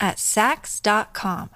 at Saks.com.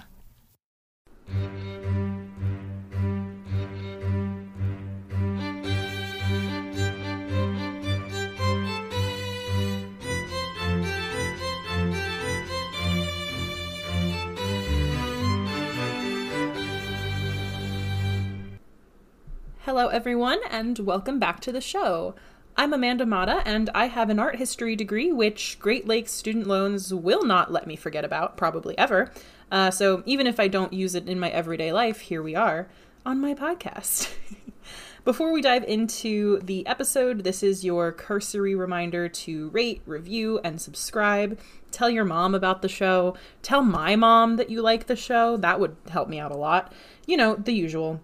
Hello, everyone, and welcome back to the show. I'm Amanda Mata, and I have an art history degree, which Great Lakes student loans will not let me forget about, probably ever. Uh, so even if I don't use it in my everyday life, here we are on my podcast. Before we dive into the episode, this is your cursory reminder to rate, review, and subscribe. Tell your mom about the show. Tell my mom that you like the show. That would help me out a lot. You know, the usual.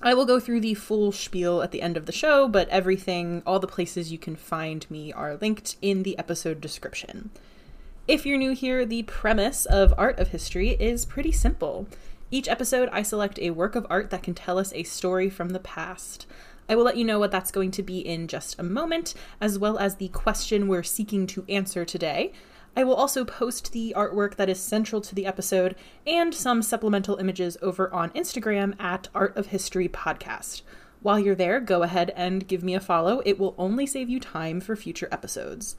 I will go through the full spiel at the end of the show, but everything, all the places you can find me are linked in the episode description. If you're new here, the premise of Art of History is pretty simple. Each episode, I select a work of art that can tell us a story from the past. I will let you know what that's going to be in just a moment, as well as the question we're seeking to answer today. I will also post the artwork that is central to the episode and some supplemental images over on Instagram at Art of History Podcast. While you're there, go ahead and give me a follow. It will only save you time for future episodes.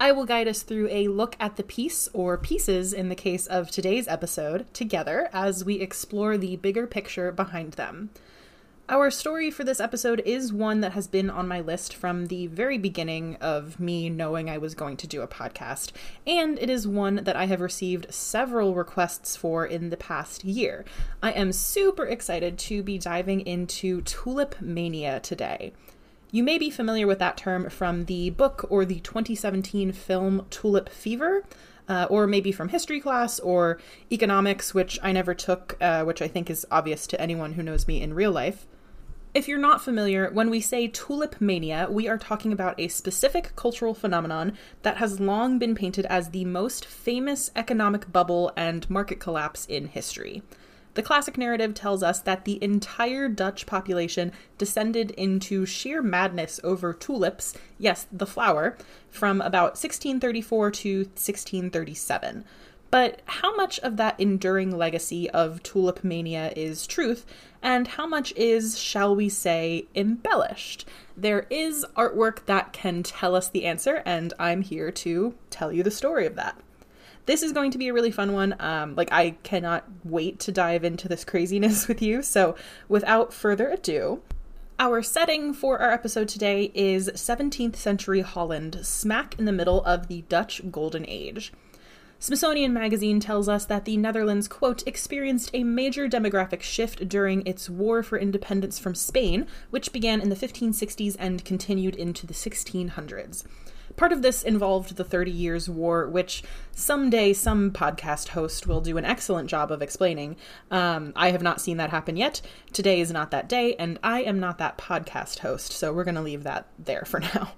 I will guide us through a look at the piece, or pieces in the case of today's episode, together as we explore the bigger picture behind them. Our story for this episode is one that has been on my list from the very beginning of me knowing I was going to do a podcast, and it is one that I have received several requests for in the past year. I am super excited to be diving into Tulip Mania today. You may be familiar with that term from the book or the 2017 film Tulip Fever. Uh, or maybe from history class or economics, which I never took, uh, which I think is obvious to anyone who knows me in real life. If you're not familiar, when we say tulip mania, we are talking about a specific cultural phenomenon that has long been painted as the most famous economic bubble and market collapse in history. The classic narrative tells us that the entire Dutch population descended into sheer madness over tulips, yes, the flower, from about 1634 to 1637. But how much of that enduring legacy of tulip mania is truth, and how much is, shall we say, embellished? There is artwork that can tell us the answer, and I'm here to tell you the story of that. This is going to be a really fun one. Um, like, I cannot wait to dive into this craziness with you. So, without further ado, our setting for our episode today is 17th century Holland, smack in the middle of the Dutch Golden Age. Smithsonian Magazine tells us that the Netherlands, quote, experienced a major demographic shift during its war for independence from Spain, which began in the 1560s and continued into the 1600s. Part of this involved the Thirty Years' War, which someday some podcast host will do an excellent job of explaining. Um, I have not seen that happen yet. Today is not that day, and I am not that podcast host, so we're going to leave that there for now.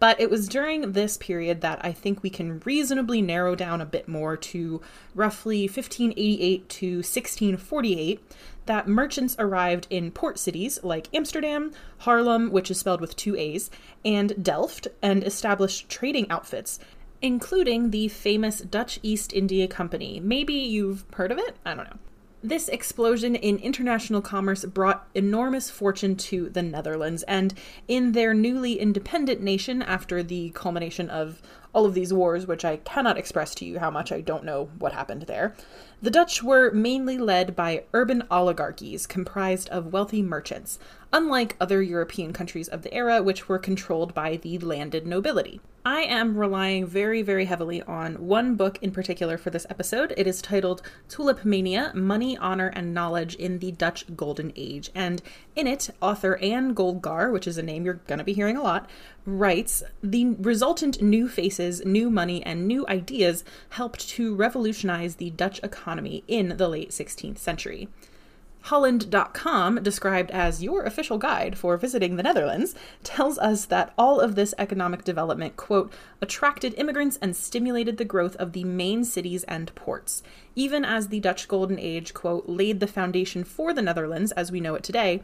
But it was during this period that I think we can reasonably narrow down a bit more to roughly 1588 to 1648 that merchants arrived in port cities like Amsterdam, Haarlem, which is spelled with two A's, and Delft, and established trading outfits, including the famous Dutch East India Company. Maybe you've heard of it? I don't know. This explosion in international commerce brought enormous fortune to the Netherlands, and in their newly independent nation, after the culmination of all of these wars, which I cannot express to you how much I don't know what happened there, the Dutch were mainly led by urban oligarchies comprised of wealthy merchants, unlike other European countries of the era, which were controlled by the landed nobility. I am relying very, very heavily on one book in particular for this episode. It is titled Tulip Mania Money, Honor, and Knowledge in the Dutch Golden Age. And in it, author Anne Goldgar, which is a name you're going to be hearing a lot, writes The resultant new faces, new money, and new ideas helped to revolutionize the Dutch economy in the late 16th century. Holland.com, described as your official guide for visiting the Netherlands, tells us that all of this economic development, quote, attracted immigrants and stimulated the growth of the main cities and ports, even as the Dutch Golden Age, quote, laid the foundation for the Netherlands as we know it today.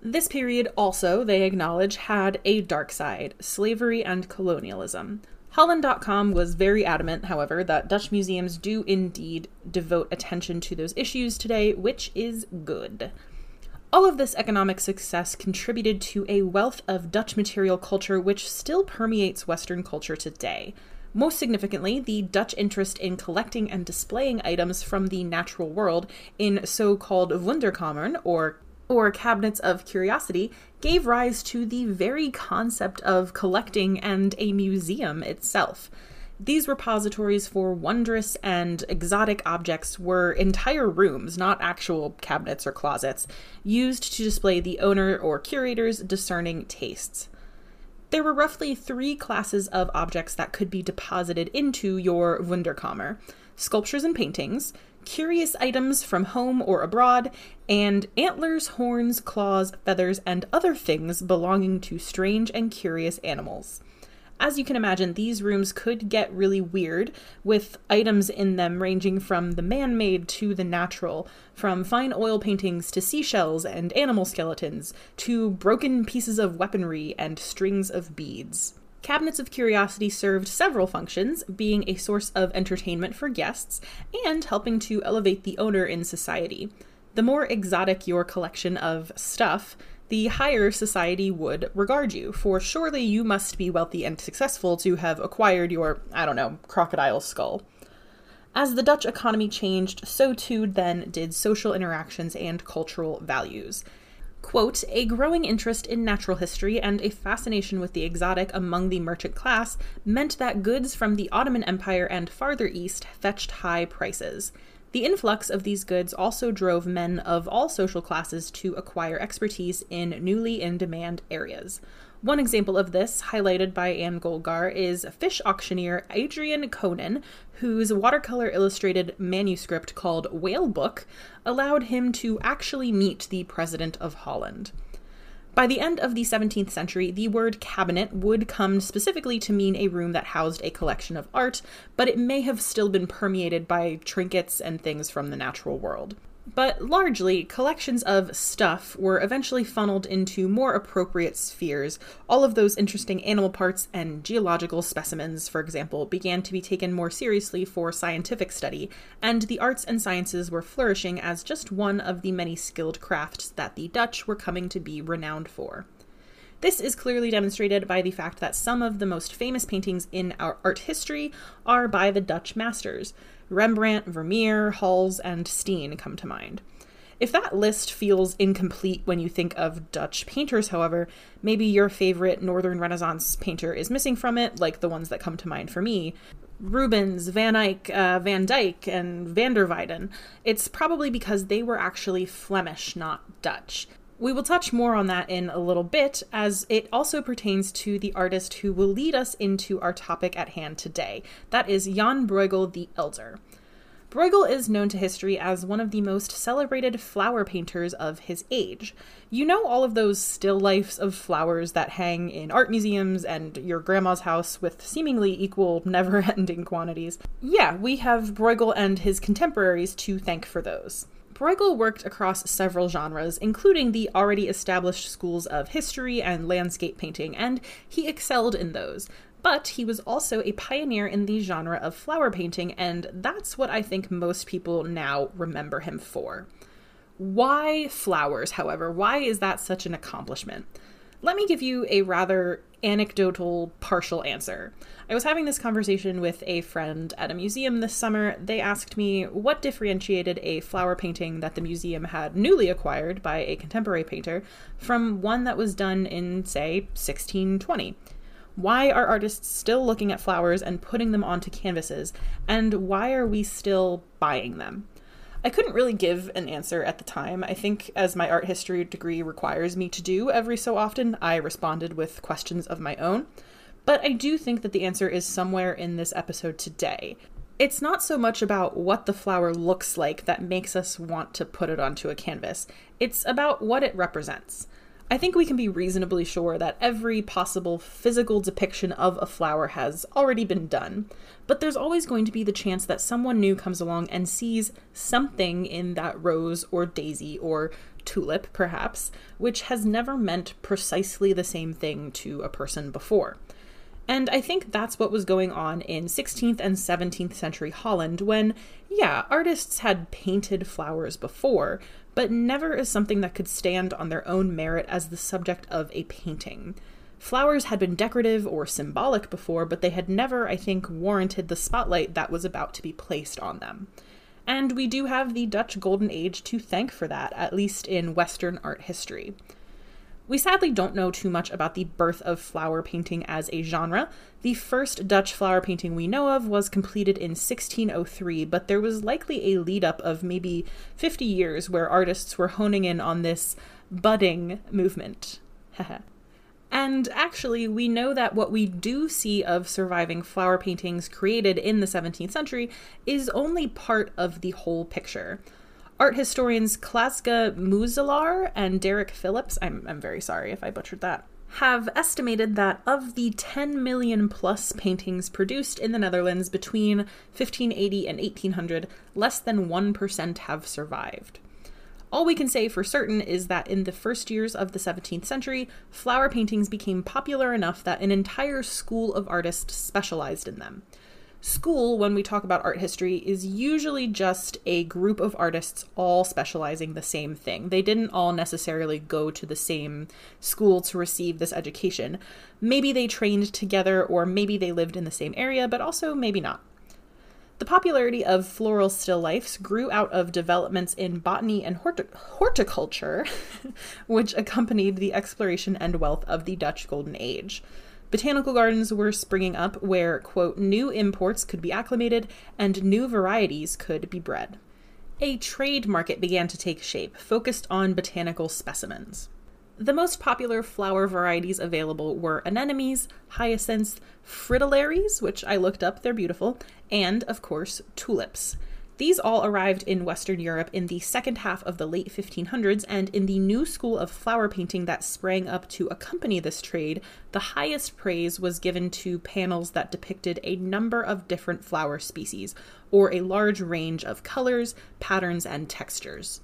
This period also, they acknowledge, had a dark side slavery and colonialism. Holland.com was very adamant, however, that Dutch museums do indeed devote attention to those issues today, which is good. All of this economic success contributed to a wealth of Dutch material culture which still permeates Western culture today. Most significantly, the Dutch interest in collecting and displaying items from the natural world in so called Wunderkammern, or or cabinets of curiosity, gave rise to the very concept of collecting and a museum itself. These repositories for wondrous and exotic objects were entire rooms, not actual cabinets or closets, used to display the owner or curator's discerning tastes. There were roughly three classes of objects that could be deposited into your Wunderkammer sculptures and paintings, curious items from home or abroad, and antlers, horns, claws, feathers, and other things belonging to strange and curious animals. As you can imagine, these rooms could get really weird, with items in them ranging from the man made to the natural, from fine oil paintings to seashells and animal skeletons, to broken pieces of weaponry and strings of beads. Cabinets of Curiosity served several functions, being a source of entertainment for guests and helping to elevate the owner in society. The more exotic your collection of stuff, the higher society would regard you, for surely you must be wealthy and successful to have acquired your, I don't know, crocodile skull. As the Dutch economy changed, so too then did social interactions and cultural values quote, a growing interest in natural history and a fascination with the exotic among the merchant class meant that goods from the Ottoman Empire and farther east fetched high prices. The influx of these goods also drove men of all social classes to acquire expertise in newly in demand areas. One example of this, highlighted by Anne Goldgar, is fish auctioneer Adriaen Coenen, whose watercolor illustrated manuscript called Whale Book allowed him to actually meet the President of Holland. By the end of the 17th century, the word cabinet would come specifically to mean a room that housed a collection of art, but it may have still been permeated by trinkets and things from the natural world. But largely, collections of stuff were eventually funneled into more appropriate spheres. All of those interesting animal parts and geological specimens, for example, began to be taken more seriously for scientific study, and the arts and sciences were flourishing as just one of the many skilled crafts that the Dutch were coming to be renowned for. This is clearly demonstrated by the fact that some of the most famous paintings in our art history are by the Dutch masters. Rembrandt, Vermeer, Hals, and Steen come to mind. If that list feels incomplete when you think of Dutch painters, however, maybe your favorite Northern Renaissance painter is missing from it, like the ones that come to mind for me. Rubens, Van Eyck, uh, Van Dyck, and Van der Weyden. It's probably because they were actually Flemish, not Dutch. We will touch more on that in a little bit, as it also pertains to the artist who will lead us into our topic at hand today. That is Jan Bruegel the Elder. Bruegel is known to history as one of the most celebrated flower painters of his age. You know all of those still lifes of flowers that hang in art museums and your grandma's house with seemingly equal, never ending quantities? Yeah, we have Bruegel and his contemporaries to thank for those. Bruegel worked across several genres, including the already established schools of history and landscape painting, and he excelled in those. But he was also a pioneer in the genre of flower painting, and that's what I think most people now remember him for. Why flowers, however? Why is that such an accomplishment? Let me give you a rather anecdotal, partial answer. I was having this conversation with a friend at a museum this summer. They asked me what differentiated a flower painting that the museum had newly acquired by a contemporary painter from one that was done in, say, 1620. Why are artists still looking at flowers and putting them onto canvases, and why are we still buying them? I couldn't really give an answer at the time. I think, as my art history degree requires me to do every so often, I responded with questions of my own. But I do think that the answer is somewhere in this episode today. It's not so much about what the flower looks like that makes us want to put it onto a canvas, it's about what it represents. I think we can be reasonably sure that every possible physical depiction of a flower has already been done, but there's always going to be the chance that someone new comes along and sees something in that rose or daisy or tulip, perhaps, which has never meant precisely the same thing to a person before. And I think that's what was going on in 16th and 17th century Holland when, yeah, artists had painted flowers before, but never as something that could stand on their own merit as the subject of a painting. Flowers had been decorative or symbolic before, but they had never, I think, warranted the spotlight that was about to be placed on them. And we do have the Dutch Golden Age to thank for that, at least in Western art history. We sadly don't know too much about the birth of flower painting as a genre. The first Dutch flower painting we know of was completed in 1603, but there was likely a lead up of maybe 50 years where artists were honing in on this budding movement. and actually, we know that what we do see of surviving flower paintings created in the 17th century is only part of the whole picture. Art historians Klaasje Moeselaar and Derek Phillips, I'm, I'm very sorry if I butchered that, have estimated that of the 10 million plus paintings produced in the Netherlands between 1580 and 1800, less than 1% have survived. All we can say for certain is that in the first years of the 17th century, flower paintings became popular enough that an entire school of artists specialized in them. School, when we talk about art history, is usually just a group of artists all specializing the same thing. They didn't all necessarily go to the same school to receive this education. Maybe they trained together, or maybe they lived in the same area, but also maybe not. The popularity of floral still lifes grew out of developments in botany and horti- horticulture, which accompanied the exploration and wealth of the Dutch Golden Age. Botanical gardens were springing up where, quote, new imports could be acclimated and new varieties could be bred. A trade market began to take shape, focused on botanical specimens. The most popular flower varieties available were anemones, hyacinths, fritillaries, which I looked up, they're beautiful, and, of course, tulips. These all arrived in Western Europe in the second half of the late 1500s, and in the new school of flower painting that sprang up to accompany this trade, the highest praise was given to panels that depicted a number of different flower species, or a large range of colors, patterns, and textures.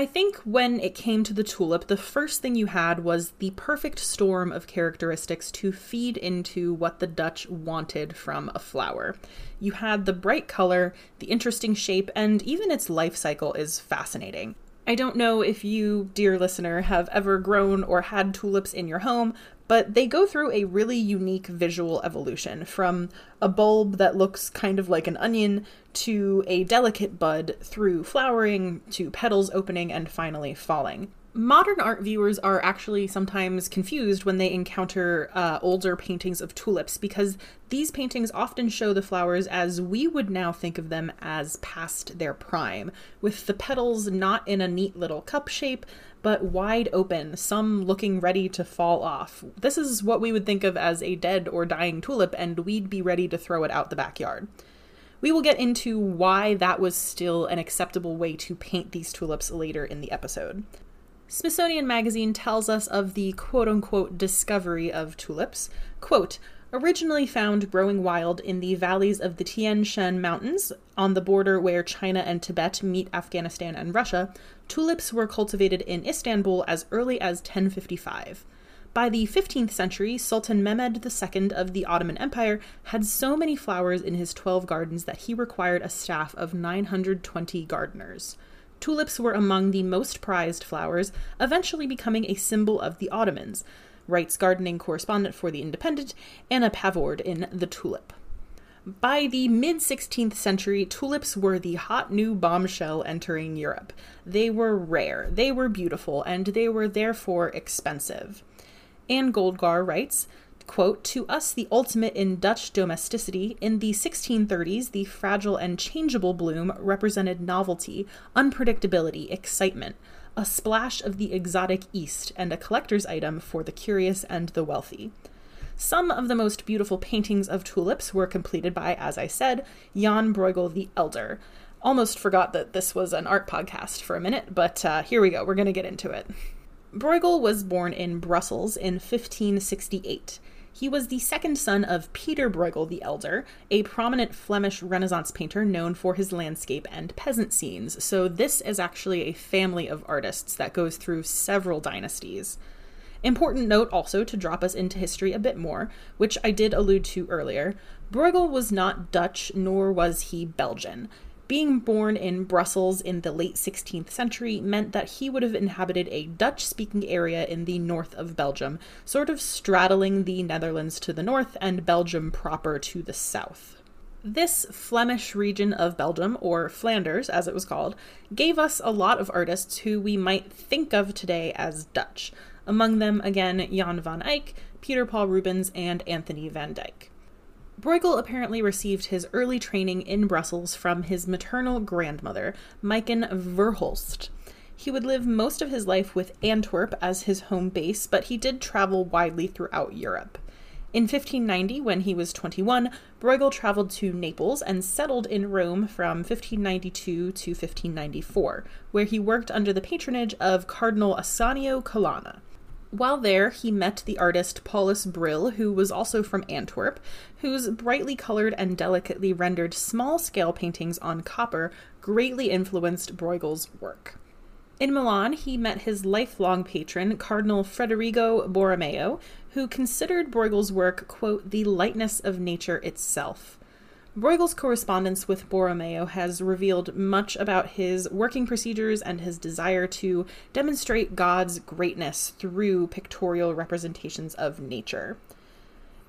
I think when it came to the tulip, the first thing you had was the perfect storm of characteristics to feed into what the Dutch wanted from a flower. You had the bright color, the interesting shape, and even its life cycle is fascinating. I don't know if you, dear listener, have ever grown or had tulips in your home, but they go through a really unique visual evolution from a bulb that looks kind of like an onion to a delicate bud through flowering to petals opening and finally falling modern art viewers are actually sometimes confused when they encounter uh, older paintings of tulips because these paintings often show the flowers as we would now think of them as past their prime, with the petals not in a neat little cup shape, but wide open, some looking ready to fall off. This is what we would think of as a dead or dying tulip, and we'd be ready to throw it out the backyard. We will get into why that was still an acceptable way to paint these tulips later in the episode. Smithsonian Magazine tells us of the quote unquote discovery of tulips. Quote, Originally found growing wild in the valleys of the Tian Shan Mountains, on the border where China and Tibet meet Afghanistan and Russia, tulips were cultivated in Istanbul as early as 1055. By the 15th century, Sultan Mehmed II of the Ottoman Empire had so many flowers in his 12 gardens that he required a staff of 920 gardeners tulips were among the most prized flowers, eventually becoming a symbol of the Ottomans, writes gardening correspondent for The Independent, Anna Pavord in The Tulip. By the mid 16th century, tulips were the hot new bombshell entering Europe. They were rare, they were beautiful, and they were therefore expensive. Anne Goldgar writes quote, to us the ultimate in Dutch domesticity, in the 1630s, the fragile and changeable bloom represented novelty, unpredictability, excitement, a splash of the exotic East, and a collector's item for the curious and the wealthy. Some of the most beautiful paintings of tulips were completed by, as I said, Jan Bruegel the Elder. Almost forgot that this was an art podcast for a minute, but uh, here we go. We're going to get into it. Bruegel was born in Brussels in 1568. He was the second son of Peter Bruegel the Elder, a prominent Flemish Renaissance painter known for his landscape and peasant scenes. So, this is actually a family of artists that goes through several dynasties. Important note also to drop us into history a bit more, which I did allude to earlier Bruegel was not Dutch, nor was he Belgian. Being born in Brussels in the late 16th century meant that he would have inhabited a Dutch speaking area in the north of Belgium, sort of straddling the Netherlands to the north and Belgium proper to the south. This Flemish region of Belgium, or Flanders as it was called, gave us a lot of artists who we might think of today as Dutch. Among them, again, Jan van Eyck, Peter Paul Rubens, and Anthony van Dyck. Bruegel apparently received his early training in Brussels from his maternal grandmother, Mayken Verhulst. He would live most of his life with Antwerp as his home base, but he did travel widely throughout Europe. In 1590, when he was 21, Bruegel traveled to Naples and settled in Rome from 1592 to 1594, where he worked under the patronage of Cardinal Ascanio Colonna. While there, he met the artist Paulus Bril, who was also from Antwerp, whose brightly colored and delicately rendered small scale paintings on copper greatly influenced Bruegel's work. In Milan, he met his lifelong patron, Cardinal Federigo Borromeo, who considered Bruegel's work, quote, the lightness of nature itself. Bruegel's correspondence with Borromeo has revealed much about his working procedures and his desire to demonstrate God's greatness through pictorial representations of nature.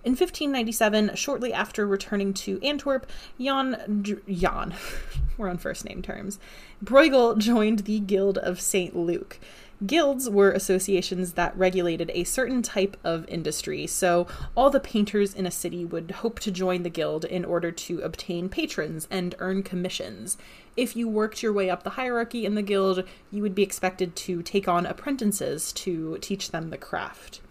In 1597, shortly after returning to Antwerp, Jan, Jan, we're on first name terms, Bruegel joined the Guild of St. Luke. Guilds were associations that regulated a certain type of industry, so all the painters in a city would hope to join the guild in order to obtain patrons and earn commissions. If you worked your way up the hierarchy in the guild, you would be expected to take on apprentices to teach them the craft.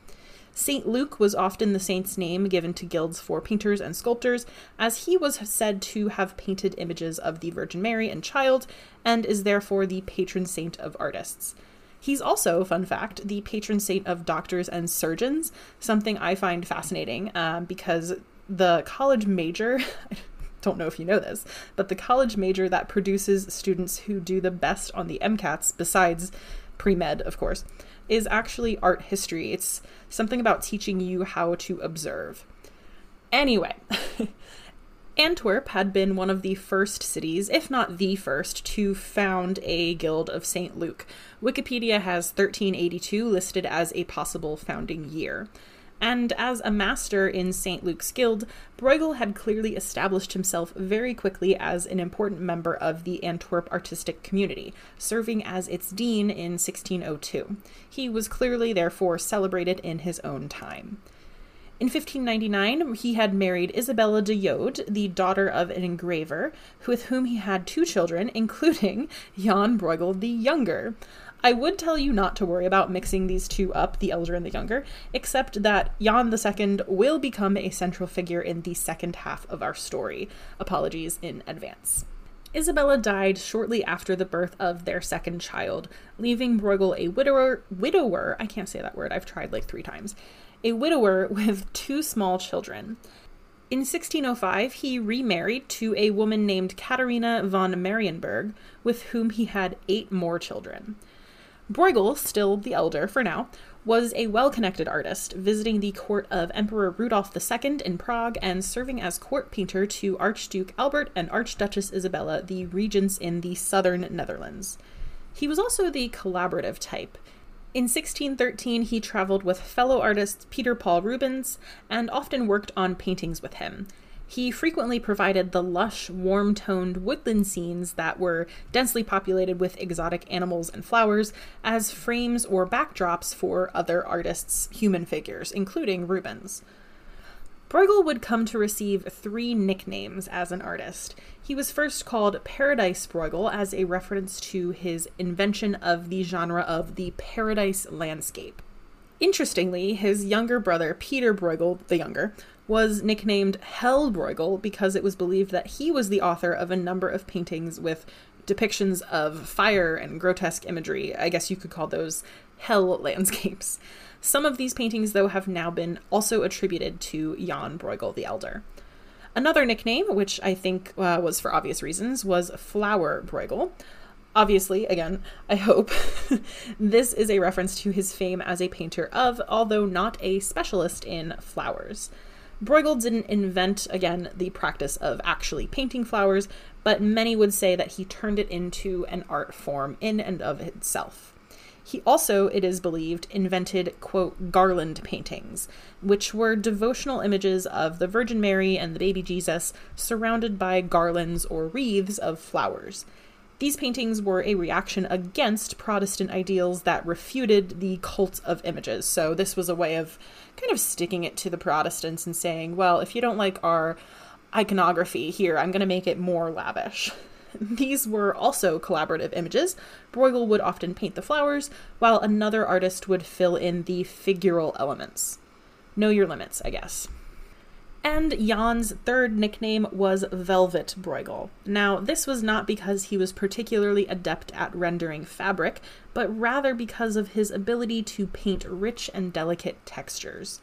St. Luke was often the saint's name given to guilds for painters and sculptors, as he was said to have painted images of the Virgin Mary and Child, and is therefore the patron saint of artists. He's also, fun fact, the patron saint of doctors and surgeons, something I find fascinating um, because the college major. I don't know if you know this, but the college major that produces students who do the best on the MCATs, besides pre med, of course, is actually art history. It's something about teaching you how to observe. Anyway, Antwerp had been one of the first cities, if not the first, to found a Guild of St. Luke. Wikipedia has 1382 listed as a possible founding year. And as a master in St. Luke's Guild, Bruegel had clearly established himself very quickly as an important member of the Antwerp artistic community, serving as its dean in 1602. He was clearly, therefore, celebrated in his own time. In 1599, he had married Isabella de Jode, the daughter of an engraver, with whom he had two children, including Jan Bruegel the Younger. I would tell you not to worry about mixing these two up, the elder and the younger, except that Jan II will become a central figure in the second half of our story. Apologies in advance. Isabella died shortly after the birth of their second child, leaving Bruegel a widower, widower, I can't say that word, I've tried like three times, a widower with two small children. In 1605, he remarried to a woman named Katharina von Marienburg, with whom he had eight more children. Bruegel, still the elder for now, was a well connected artist, visiting the court of Emperor Rudolf II in Prague and serving as court painter to Archduke Albert and Archduchess Isabella, the regents in the southern Netherlands. He was also the collaborative type. In 1613, he traveled with fellow artist Peter Paul Rubens and often worked on paintings with him. He frequently provided the lush, warm toned woodland scenes that were densely populated with exotic animals and flowers as frames or backdrops for other artists' human figures, including Rubens. Bruegel would come to receive three nicknames as an artist. He was first called Paradise Bruegel as a reference to his invention of the genre of the paradise landscape. Interestingly, his younger brother, Peter Bruegel the Younger, was nicknamed Hell Bruegel because it was believed that he was the author of a number of paintings with depictions of fire and grotesque imagery. I guess you could call those hell landscapes. Some of these paintings, though, have now been also attributed to Jan Bruegel the Elder. Another nickname, which I think uh, was for obvious reasons, was Flower Bruegel. Obviously, again, I hope this is a reference to his fame as a painter of, although not a specialist in, flowers. Bruegel didn't invent, again, the practice of actually painting flowers, but many would say that he turned it into an art form in and of itself. He also, it is believed, invented, quote, garland paintings, which were devotional images of the Virgin Mary and the baby Jesus surrounded by garlands or wreaths of flowers. These paintings were a reaction against Protestant ideals that refuted the cult of images. So, this was a way of kind of sticking it to the Protestants and saying, well, if you don't like our iconography here, I'm going to make it more lavish. These were also collaborative images. Bruegel would often paint the flowers, while another artist would fill in the figural elements. Know your limits, I guess. And Jan's third nickname was Velvet Bruegel. Now, this was not because he was particularly adept at rendering fabric, but rather because of his ability to paint rich and delicate textures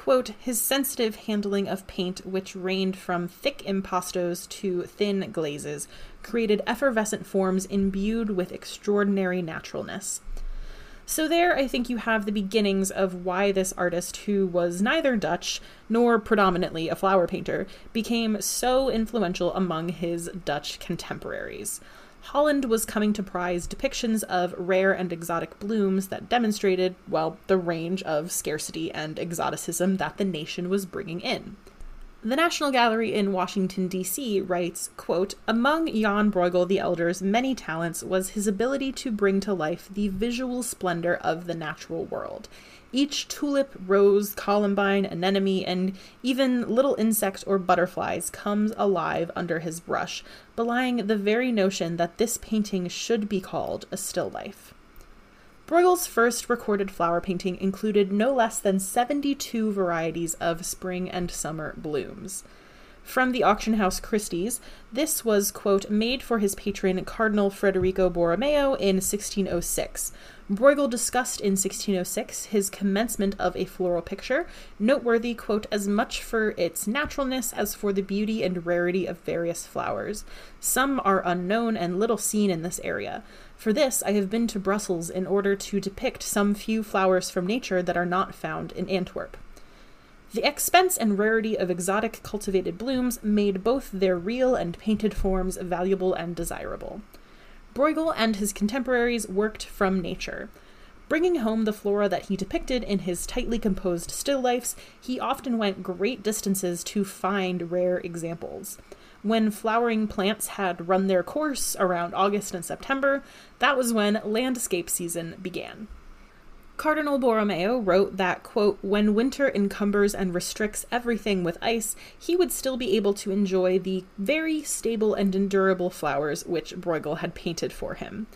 quote, his sensitive handling of paint, which ranged from thick impastos to thin glazes, created effervescent forms imbued with extraordinary naturalness. So, there I think you have the beginnings of why this artist, who was neither Dutch nor predominantly a flower painter, became so influential among his Dutch contemporaries. Holland was coming to prize depictions of rare and exotic blooms that demonstrated, well, the range of scarcity and exoticism that the nation was bringing in. The National Gallery in Washington, D.C. writes, quote, Among Jan Bruegel the Elder's many talents was his ability to bring to life the visual splendor of the natural world. Each tulip, rose, columbine, anemone, and even little insect or butterflies comes alive under his brush, belying the very notion that this painting should be called a still life. Bruegel's first recorded flower painting included no less than 72 varieties of spring and summer blooms. From the auction house Christie's, this was, quote, made for his patron Cardinal Federico Borromeo in 1606, Bruegel discussed in 1606 his commencement of a floral picture, noteworthy, quote, as much for its naturalness as for the beauty and rarity of various flowers. Some are unknown and little seen in this area. For this, I have been to Brussels in order to depict some few flowers from nature that are not found in Antwerp. The expense and rarity of exotic cultivated blooms made both their real and painted forms valuable and desirable. Bruegel and his contemporaries worked from nature. Bringing home the flora that he depicted in his tightly composed still lifes, he often went great distances to find rare examples. When flowering plants had run their course around August and September, that was when landscape season began. Cardinal Borromeo wrote that, quote, when winter encumbers and restricts everything with ice, he would still be able to enjoy the very stable and endurable flowers which Bruegel had painted for him.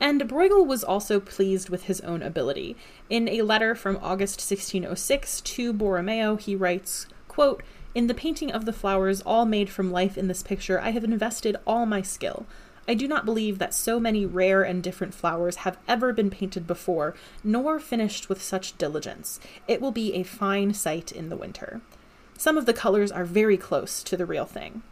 And Bruegel was also pleased with his own ability. In a letter from August 1606 to Borromeo, he writes, quote, In the painting of the flowers all made from life in this picture, I have invested all my skill. I do not believe that so many rare and different flowers have ever been painted before, nor finished with such diligence. It will be a fine sight in the winter. Some of the colors are very close to the real thing.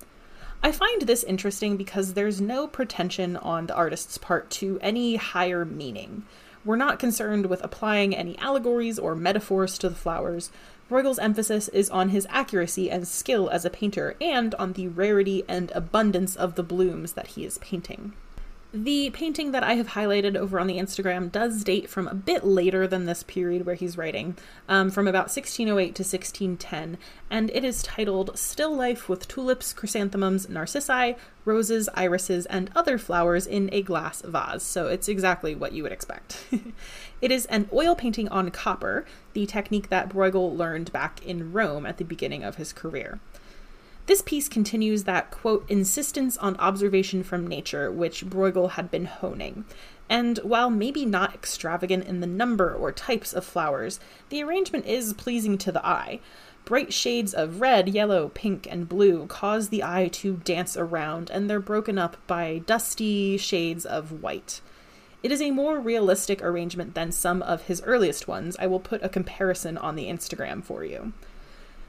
I find this interesting because there's no pretension on the artist's part to any higher meaning. We're not concerned with applying any allegories or metaphors to the flowers. Bruegel's emphasis is on his accuracy and skill as a painter and on the rarity and abundance of the blooms that he is painting. The painting that I have highlighted over on the Instagram does date from a bit later than this period where he's writing, um, from about 1608 to 1610, and it is titled Still Life with Tulips, Chrysanthemums, Narcissi, Roses, Irises, and Other Flowers in a Glass Vase. So it's exactly what you would expect. it is an oil painting on copper, the technique that Bruegel learned back in Rome at the beginning of his career. This piece continues that, quote, insistence on observation from nature, which Bruegel had been honing. And while maybe not extravagant in the number or types of flowers, the arrangement is pleasing to the eye. Bright shades of red, yellow, pink, and blue cause the eye to dance around, and they're broken up by dusty shades of white. It is a more realistic arrangement than some of his earliest ones. I will put a comparison on the Instagram for you.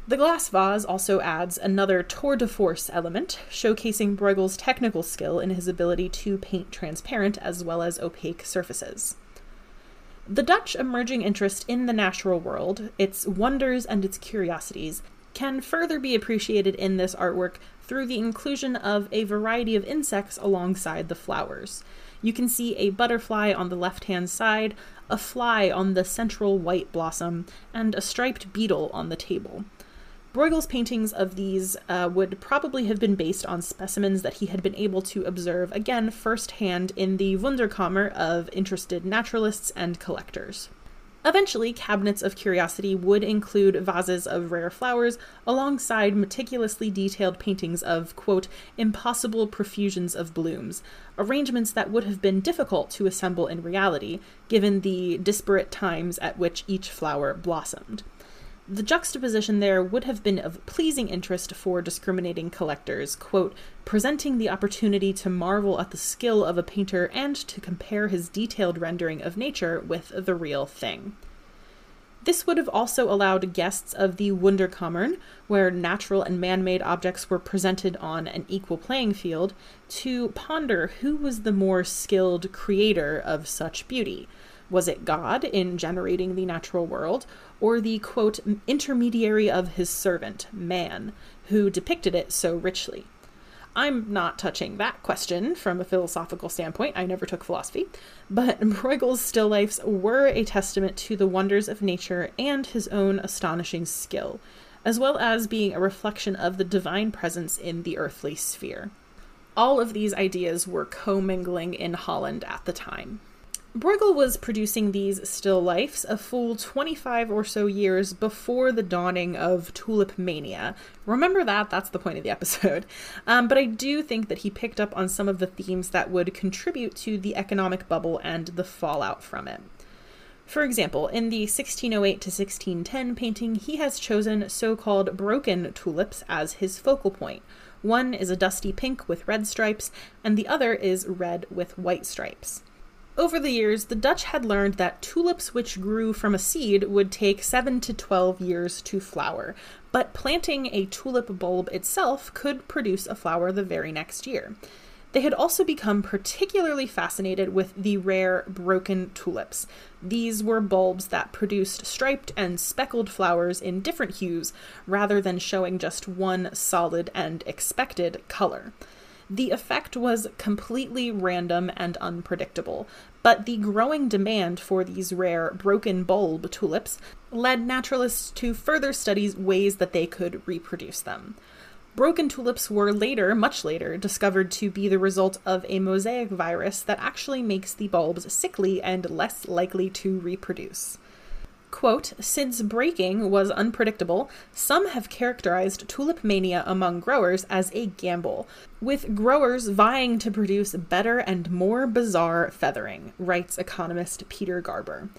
The glass vase also adds another tour de force element, showcasing Bruegel's technical skill in his ability to paint transparent as well as opaque surfaces. The Dutch emerging interest in the natural world, its wonders and its curiosities, can further be appreciated in this artwork through the inclusion of a variety of insects alongside the flowers. You can see a butterfly on the left hand side, a fly on the central white blossom, and a striped beetle on the table. Bruegel's paintings of these uh, would probably have been based on specimens that he had been able to observe again firsthand in the Wunderkammer of interested naturalists and collectors. Eventually, cabinets of curiosity would include vases of rare flowers alongside meticulously detailed paintings of, quote, impossible profusions of blooms, arrangements that would have been difficult to assemble in reality, given the disparate times at which each flower blossomed. The juxtaposition there would have been of pleasing interest for discriminating collectors, quote, presenting the opportunity to marvel at the skill of a painter and to compare his detailed rendering of nature with the real thing. This would have also allowed guests of the Wunderkammern, where natural and man made objects were presented on an equal playing field, to ponder who was the more skilled creator of such beauty. Was it God in generating the natural world, or the quote, intermediary of his servant, man, who depicted it so richly? I'm not touching that question from a philosophical standpoint. I never took philosophy. But Bruegel's still lifes were a testament to the wonders of nature and his own astonishing skill, as well as being a reflection of the divine presence in the earthly sphere. All of these ideas were commingling in Holland at the time. Bruegel was producing these still lifes a full 25 or so years before the dawning of tulip mania. Remember that, that's the point of the episode. Um, but I do think that he picked up on some of the themes that would contribute to the economic bubble and the fallout from it. For example, in the 1608 to 1610 painting, he has chosen so called broken tulips as his focal point. One is a dusty pink with red stripes, and the other is red with white stripes. Over the years, the Dutch had learned that tulips which grew from a seed would take 7 to 12 years to flower, but planting a tulip bulb itself could produce a flower the very next year. They had also become particularly fascinated with the rare broken tulips. These were bulbs that produced striped and speckled flowers in different hues rather than showing just one solid and expected color. The effect was completely random and unpredictable, but the growing demand for these rare broken bulb tulips led naturalists to further study ways that they could reproduce them. Broken tulips were later, much later, discovered to be the result of a mosaic virus that actually makes the bulbs sickly and less likely to reproduce. Quote, since breaking was unpredictable, some have characterized tulip mania among growers as a gamble, with growers vying to produce better and more bizarre feathering, writes economist Peter Garber.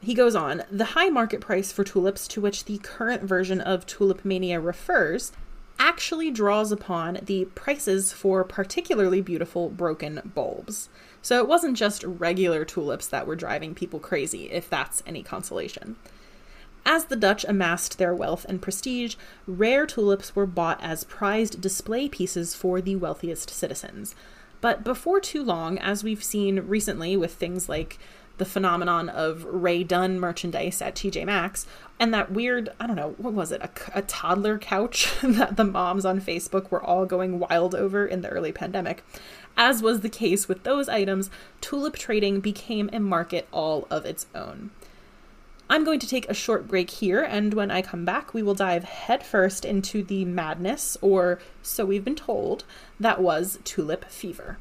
He goes on, the high market price for tulips to which the current version of tulip mania refers actually draws upon the prices for particularly beautiful broken bulbs. So it wasn't just regular tulips that were driving people crazy, if that's any consolation. As the Dutch amassed their wealth and prestige, rare tulips were bought as prized display pieces for the wealthiest citizens. But before too long, as we've seen recently with things like the phenomenon of Rae Dunn merchandise at TJ Maxx, and that weird, I don't know, what was it, a, a toddler couch that the moms on Facebook were all going wild over in the early pandemic. As was the case with those items, tulip trading became a market all of its own. I'm going to take a short break here, and when I come back, we will dive headfirst into the madness, or so we've been told, that was tulip fever.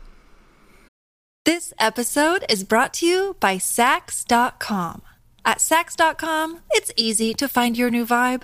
This episode is brought to you by Saks.com. At Saks.com, it's easy to find your new vibe.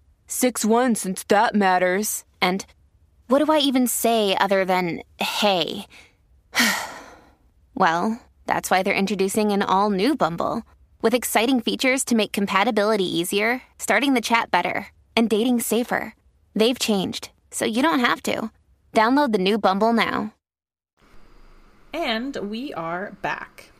6 1 since that matters. And what do I even say other than hey? well, that's why they're introducing an all new Bumble with exciting features to make compatibility easier, starting the chat better, and dating safer. They've changed, so you don't have to. Download the new Bumble now. And we are back.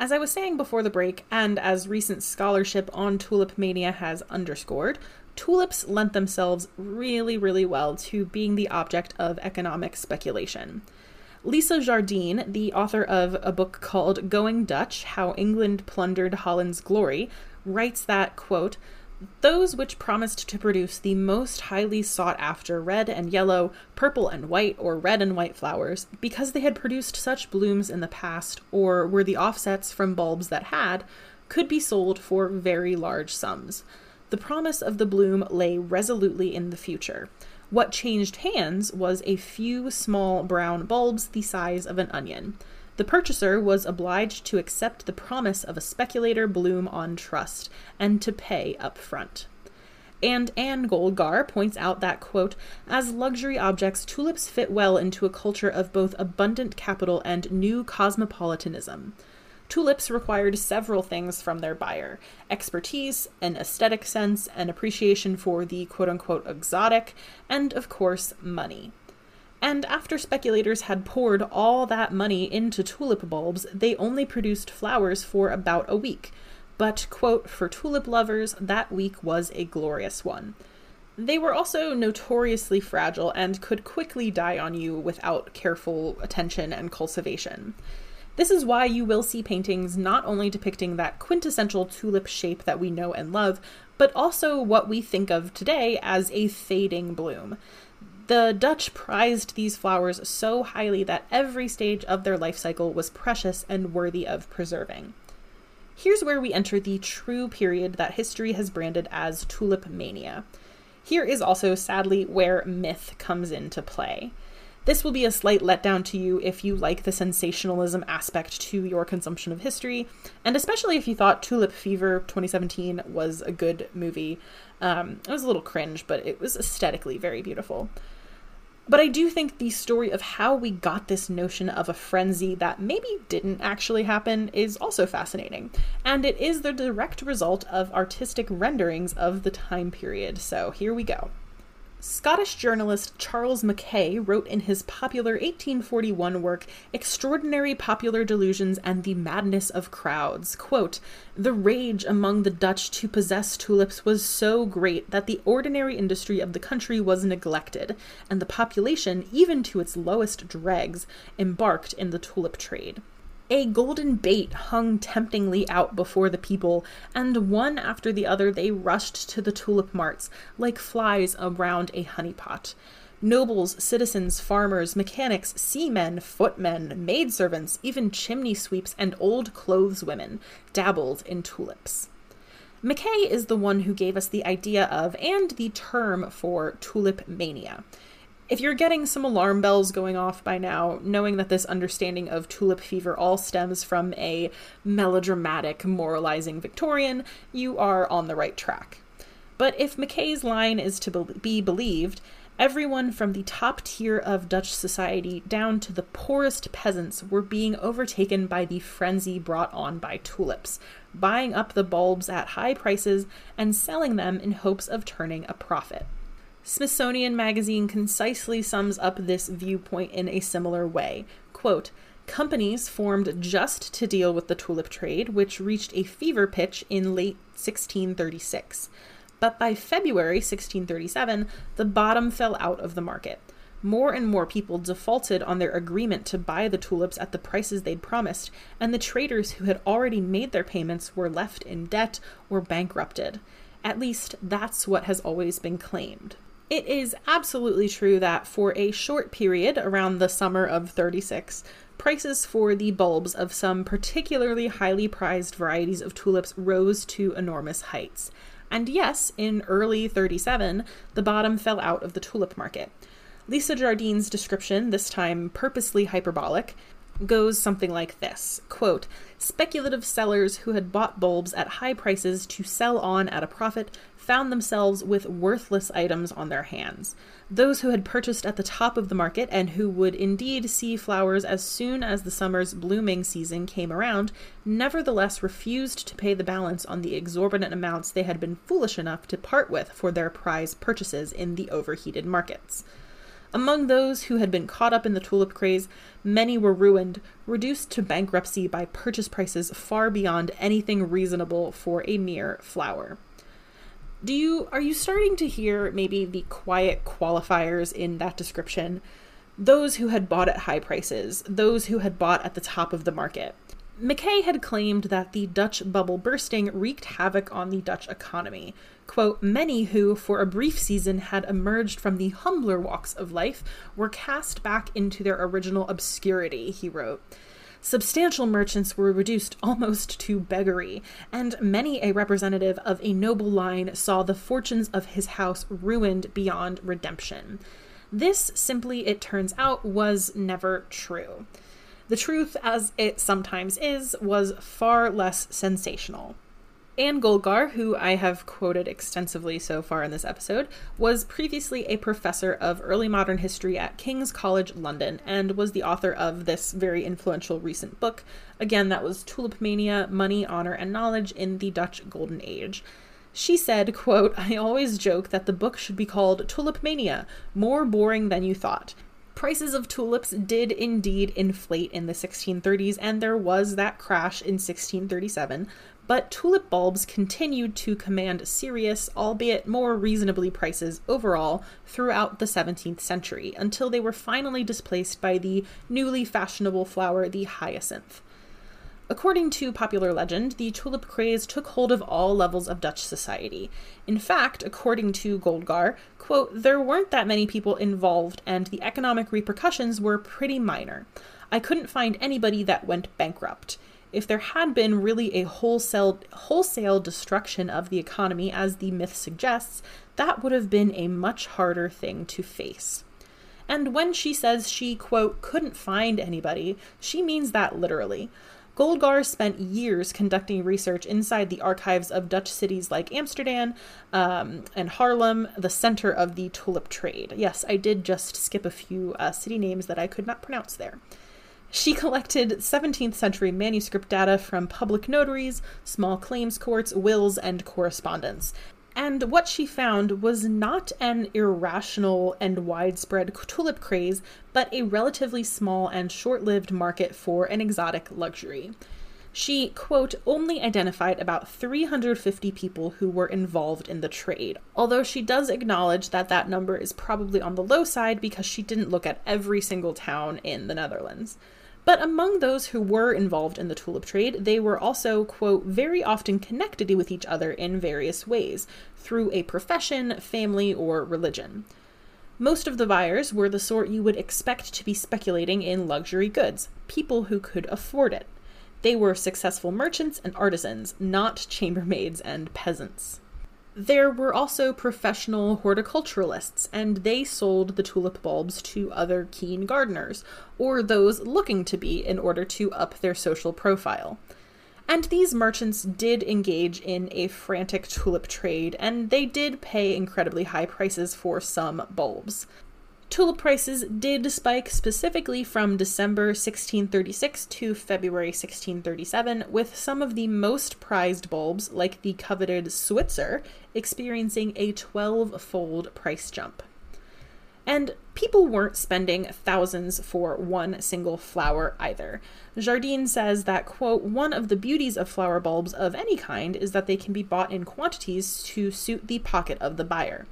As I was saying before the break, and as recent scholarship on tulip mania has underscored, tulips lent themselves really, really well to being the object of economic speculation. Lisa Jardine, the author of a book called Going Dutch How England Plundered Holland's Glory, writes that, quote, those which promised to produce the most highly sought after red and yellow, purple and white, or red and white flowers, because they had produced such blooms in the past, or were the offsets from bulbs that had, could be sold for very large sums. The promise of the bloom lay resolutely in the future. What changed hands was a few small brown bulbs the size of an onion. The purchaser was obliged to accept the promise of a speculator bloom on trust and to pay up front. And Anne Goldgar points out that, quote, as luxury objects, tulips fit well into a culture of both abundant capital and new cosmopolitanism. Tulips required several things from their buyer expertise, an aesthetic sense, an appreciation for the quote unquote exotic, and of course, money. And after speculators had poured all that money into tulip bulbs, they only produced flowers for about a week. But, quote, for tulip lovers, that week was a glorious one. They were also notoriously fragile and could quickly die on you without careful attention and cultivation. This is why you will see paintings not only depicting that quintessential tulip shape that we know and love, but also what we think of today as a fading bloom. The Dutch prized these flowers so highly that every stage of their life cycle was precious and worthy of preserving. Here's where we enter the true period that history has branded as tulip mania. Here is also, sadly, where myth comes into play. This will be a slight letdown to you if you like the sensationalism aspect to your consumption of history, and especially if you thought Tulip Fever 2017 was a good movie. Um, it was a little cringe, but it was aesthetically very beautiful. But I do think the story of how we got this notion of a frenzy that maybe didn't actually happen is also fascinating. And it is the direct result of artistic renderings of the time period. So here we go. Scottish journalist Charles Mackay wrote in his popular 1841 work Extraordinary Popular Delusions and the Madness of Crowds, quote, "The rage among the Dutch to possess tulips was so great that the ordinary industry of the country was neglected, and the population, even to its lowest dregs, embarked in the tulip trade." A golden bait hung temptingly out before the people, and one after the other they rushed to the tulip marts, like flies around a honeypot. Nobles, citizens, farmers, mechanics, seamen, footmen, maidservants, even chimney sweeps, and old clothes women dabbled in tulips. Mackay is the one who gave us the idea of and the term for tulip mania. If you're getting some alarm bells going off by now, knowing that this understanding of tulip fever all stems from a melodramatic, moralizing Victorian, you are on the right track. But if Mackay's line is to be believed, Everyone from the top tier of Dutch society down to the poorest peasants were being overtaken by the frenzy brought on by tulips, buying up the bulbs at high prices and selling them in hopes of turning a profit. Smithsonian Magazine concisely sums up this viewpoint in a similar way. Quote, Companies formed just to deal with the tulip trade, which reached a fever pitch in late 1636 but by February 1637, the bottom fell out of the market. More and more people defaulted on their agreement to buy the tulips at the prices they'd promised, and the traders who had already made their payments were left in debt or bankrupted. At least that's what has always been claimed. It is absolutely true that for a short period around the summer of 36, prices for the bulbs of some particularly highly prized varieties of tulips rose to enormous heights. And yes, in early 37, the bottom fell out of the tulip market. Lisa Jardine's description, this time purposely hyperbolic, goes something like this quote speculative sellers who had bought bulbs at high prices to sell on at a profit found themselves with worthless items on their hands those who had purchased at the top of the market and who would indeed see flowers as soon as the summer's blooming season came around, nevertheless refused to pay the balance on the exorbitant amounts they had been foolish enough to part with for their prize purchases in the overheated markets. Among those who had been caught up in the tulip craze, many were ruined, reduced to bankruptcy by purchase prices far beyond anything reasonable for a mere flower do you are you starting to hear maybe the quiet qualifiers in that description those who had bought at high prices those who had bought at the top of the market Mackay had claimed that the Dutch bubble bursting wreaked havoc on the Dutch economy. Quote, many who, for a brief season, had emerged from the humbler walks of life were cast back into their original obscurity, he wrote. Substantial merchants were reduced almost to beggary, and many a representative of a noble line saw the fortunes of his house ruined beyond redemption. This, simply it turns out, was never true. The truth, as it sometimes is, was far less sensational. Anne Goldgar, who I have quoted extensively so far in this episode, was previously a professor of early modern history at King's College London and was the author of this very influential recent book. Again, that was Tulip Mania Money, Honor, and Knowledge in the Dutch Golden Age. She said, quote, I always joke that the book should be called Tulip Mania, more boring than you thought. Prices of tulips did indeed inflate in the 1630s, and there was that crash in 1637, but tulip bulbs continued to command serious, albeit more reasonably prices overall throughout the 17th century, until they were finally displaced by the newly fashionable flower, the hyacinth. According to popular legend, the tulip craze took hold of all levels of Dutch society. In fact, according to Goldgar, quote, there weren't that many people involved and the economic repercussions were pretty minor. I couldn't find anybody that went bankrupt if there had been really a wholesale wholesale destruction of the economy as the myth suggests, that would have been a much harder thing to face. And when she says she, quote, couldn't find anybody, she means that literally. Goldgar spent years conducting research inside the archives of Dutch cities like Amsterdam um, and Haarlem, the center of the tulip trade. Yes, I did just skip a few uh, city names that I could not pronounce there. She collected 17th century manuscript data from public notaries, small claims courts, wills, and correspondence. And what she found was not an irrational and widespread tulip craze, but a relatively small and short lived market for an exotic luxury. She, quote, only identified about 350 people who were involved in the trade, although she does acknowledge that that number is probably on the low side because she didn't look at every single town in the Netherlands. But among those who were involved in the tulip trade, they were also, quote, very often connected with each other in various ways, through a profession, family, or religion. Most of the buyers were the sort you would expect to be speculating in luxury goods, people who could afford it. They were successful merchants and artisans, not chambermaids and peasants. There were also professional horticulturalists, and they sold the tulip bulbs to other keen gardeners, or those looking to be in order to up their social profile. And these merchants did engage in a frantic tulip trade, and they did pay incredibly high prices for some bulbs. Tulip prices did spike specifically from December 1636 to February 1637, with some of the most prized bulbs, like the coveted Switzer, experiencing a 12 fold price jump. And people weren't spending thousands for one single flower either. Jardine says that, quote, one of the beauties of flower bulbs of any kind is that they can be bought in quantities to suit the pocket of the buyer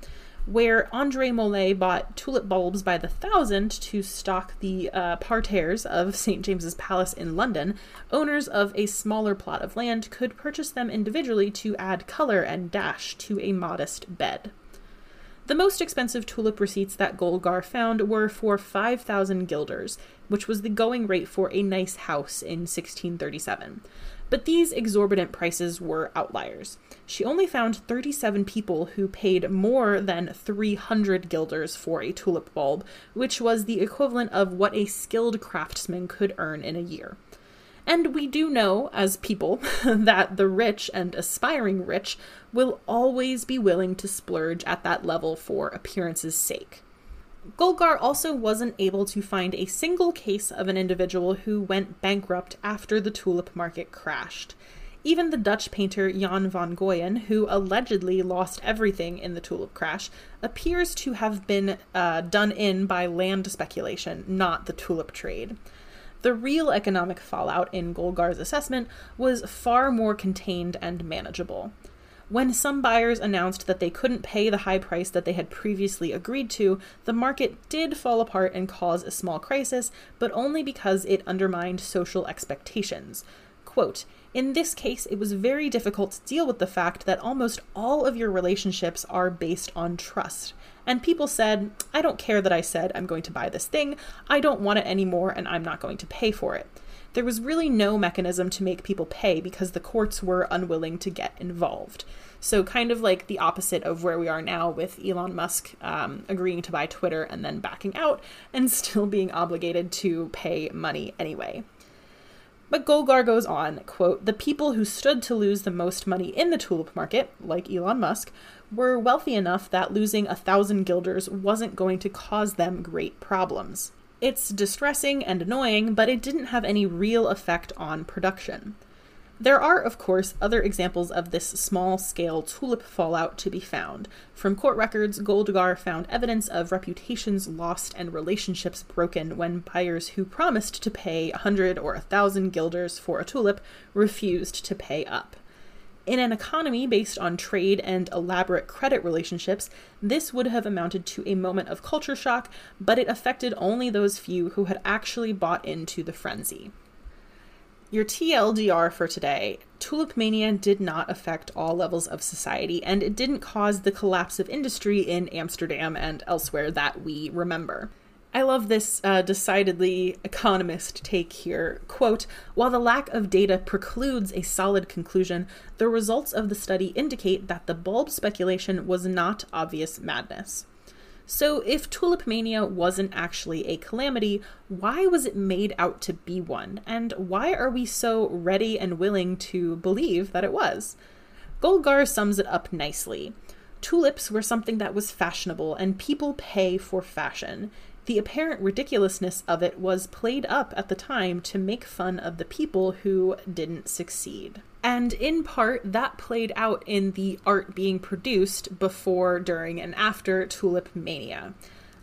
where Andre Mollet bought tulip bulbs by the thousand to stock the uh, parterres of St. James's Palace in London, owners of a smaller plot of land could purchase them individually to add color and dash to a modest bed. The most expensive tulip receipts that Goldgar found were for 5,000 guilders, which was the going rate for a nice house in 1637. But these exorbitant prices were outliers. She only found 37 people who paid more than 300 guilders for a tulip bulb, which was the equivalent of what a skilled craftsman could earn in a year. And we do know, as people, that the rich and aspiring rich will always be willing to splurge at that level for appearance's sake. Goldgar also wasn't able to find a single case of an individual who went bankrupt after the tulip market crashed. Even the Dutch painter Jan van Goyen, who allegedly lost everything in the tulip crash, appears to have been uh, done in by land speculation, not the tulip trade. The real economic fallout in Goldgar's assessment was far more contained and manageable. When some buyers announced that they couldn't pay the high price that they had previously agreed to, the market did fall apart and cause a small crisis, but only because it undermined social expectations. Quote, in this case, it was very difficult to deal with the fact that almost all of your relationships are based on trust. And people said, I don't care that I said I'm going to buy this thing, I don't want it anymore, and I'm not going to pay for it. There was really no mechanism to make people pay because the courts were unwilling to get involved. So, kind of like the opposite of where we are now with Elon Musk um, agreeing to buy Twitter and then backing out and still being obligated to pay money anyway. But Goldgar goes on, quote, the people who stood to lose the most money in the tulip market, like Elon Musk, were wealthy enough that losing a thousand guilders wasn't going to cause them great problems. It's distressing and annoying, but it didn't have any real effect on production. There are, of course, other examples of this small scale tulip fallout to be found. From court records, Goldgar found evidence of reputations lost and relationships broken when buyers who promised to pay a hundred or a thousand guilders for a tulip refused to pay up. In an economy based on trade and elaborate credit relationships, this would have amounted to a moment of culture shock, but it affected only those few who had actually bought into the frenzy. Your TLDR for today Tulip Mania did not affect all levels of society, and it didn't cause the collapse of industry in Amsterdam and elsewhere that we remember. I love this uh, decidedly economist take here. Quote While the lack of data precludes a solid conclusion, the results of the study indicate that the bulb speculation was not obvious madness. So, if tulip mania wasn't actually a calamity, why was it made out to be one? And why are we so ready and willing to believe that it was? Goldgar sums it up nicely. Tulips were something that was fashionable, and people pay for fashion. The apparent ridiculousness of it was played up at the time to make fun of the people who didn't succeed. And in part, that played out in the art being produced before, during, and after Tulip Mania.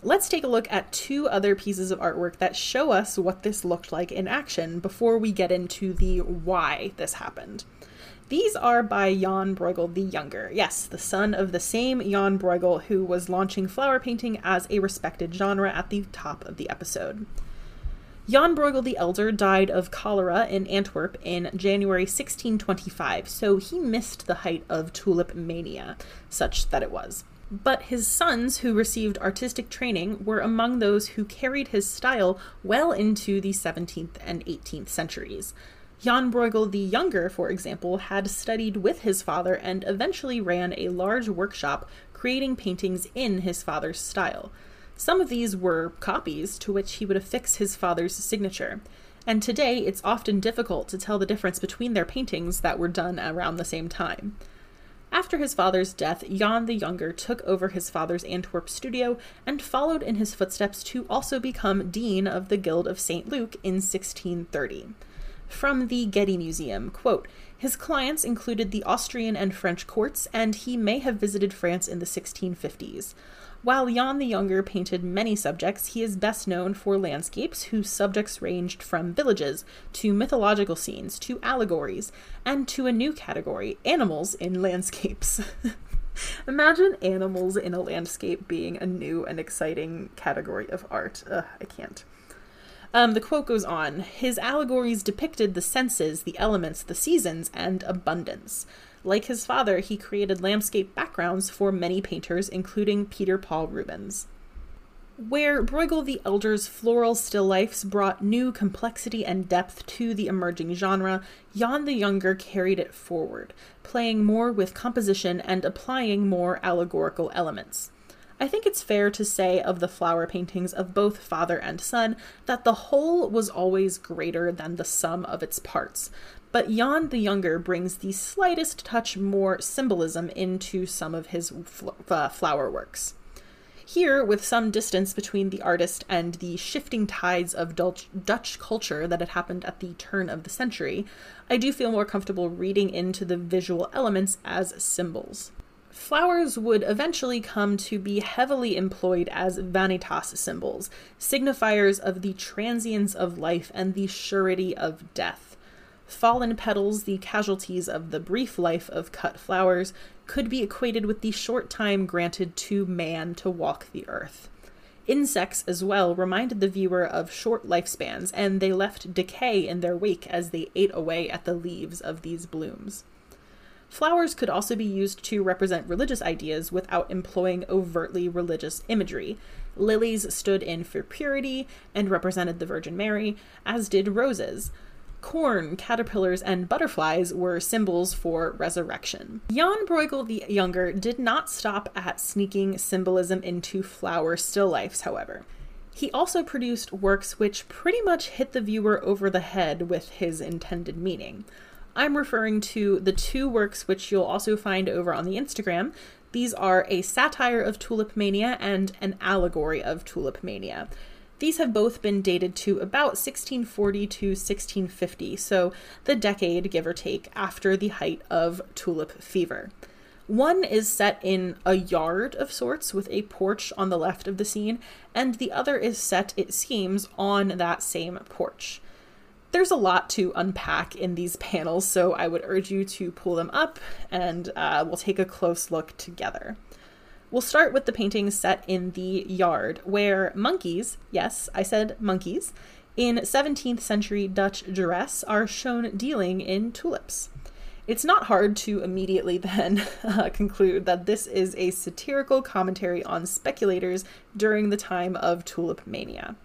Let's take a look at two other pieces of artwork that show us what this looked like in action before we get into the why this happened. These are by Jan Bruegel the Younger. Yes, the son of the same Jan Bruegel who was launching flower painting as a respected genre at the top of the episode. Jan Bruegel the Elder died of cholera in Antwerp in January 1625, so he missed the height of tulip mania, such that it was. But his sons, who received artistic training, were among those who carried his style well into the 17th and 18th centuries. Jan Bruegel the Younger, for example, had studied with his father and eventually ran a large workshop creating paintings in his father's style. Some of these were copies to which he would affix his father's signature. and today it's often difficult to tell the difference between their paintings that were done around the same time. After his father's death, Jan the Younger took over his father's Antwerp studio and followed in his footsteps to also become Dean of the Guild of St. Luke in 1630. From the Getty Museum, quote, his clients included the Austrian and French courts, and he may have visited France in the 1650s. While Jan the Younger painted many subjects, he is best known for landscapes whose subjects ranged from villages to mythological scenes to allegories, and to a new category, animals in landscapes. Imagine animals in a landscape being a new and exciting category of art. Ugh, I can't. Um, the quote goes on His allegories depicted the senses, the elements, the seasons, and abundance. Like his father, he created landscape backgrounds for many painters, including Peter Paul Rubens. Where Bruegel the Elder's floral still lifes brought new complexity and depth to the emerging genre, Jan the Younger carried it forward, playing more with composition and applying more allegorical elements. I think it's fair to say of the flower paintings of both father and son that the whole was always greater than the sum of its parts, but Jan the Younger brings the slightest touch more symbolism into some of his fl- uh, flower works. Here, with some distance between the artist and the shifting tides of Dutch, Dutch culture that had happened at the turn of the century, I do feel more comfortable reading into the visual elements as symbols. Flowers would eventually come to be heavily employed as vanitas symbols, signifiers of the transience of life and the surety of death. Fallen petals, the casualties of the brief life of cut flowers, could be equated with the short time granted to man to walk the earth. Insects, as well, reminded the viewer of short lifespans, and they left decay in their wake as they ate away at the leaves of these blooms. Flowers could also be used to represent religious ideas without employing overtly religious imagery. Lilies stood in for purity and represented the Virgin Mary, as did roses. Corn, caterpillars, and butterflies were symbols for resurrection. Jan Bruegel the Younger did not stop at sneaking symbolism into flower still lifes, however. He also produced works which pretty much hit the viewer over the head with his intended meaning. I'm referring to the two works which you'll also find over on the Instagram. These are a satire of tulip mania and an allegory of tulip mania. These have both been dated to about 1640 to 1650, so the decade, give or take, after the height of tulip fever. One is set in a yard of sorts with a porch on the left of the scene, and the other is set, it seems, on that same porch. There's a lot to unpack in these panels, so I would urge you to pull them up and uh, we'll take a close look together. We'll start with the painting set in the yard, where monkeys, yes, I said monkeys, in 17th century Dutch dress are shown dealing in tulips. It's not hard to immediately then uh, conclude that this is a satirical commentary on speculators during the time of tulip mania.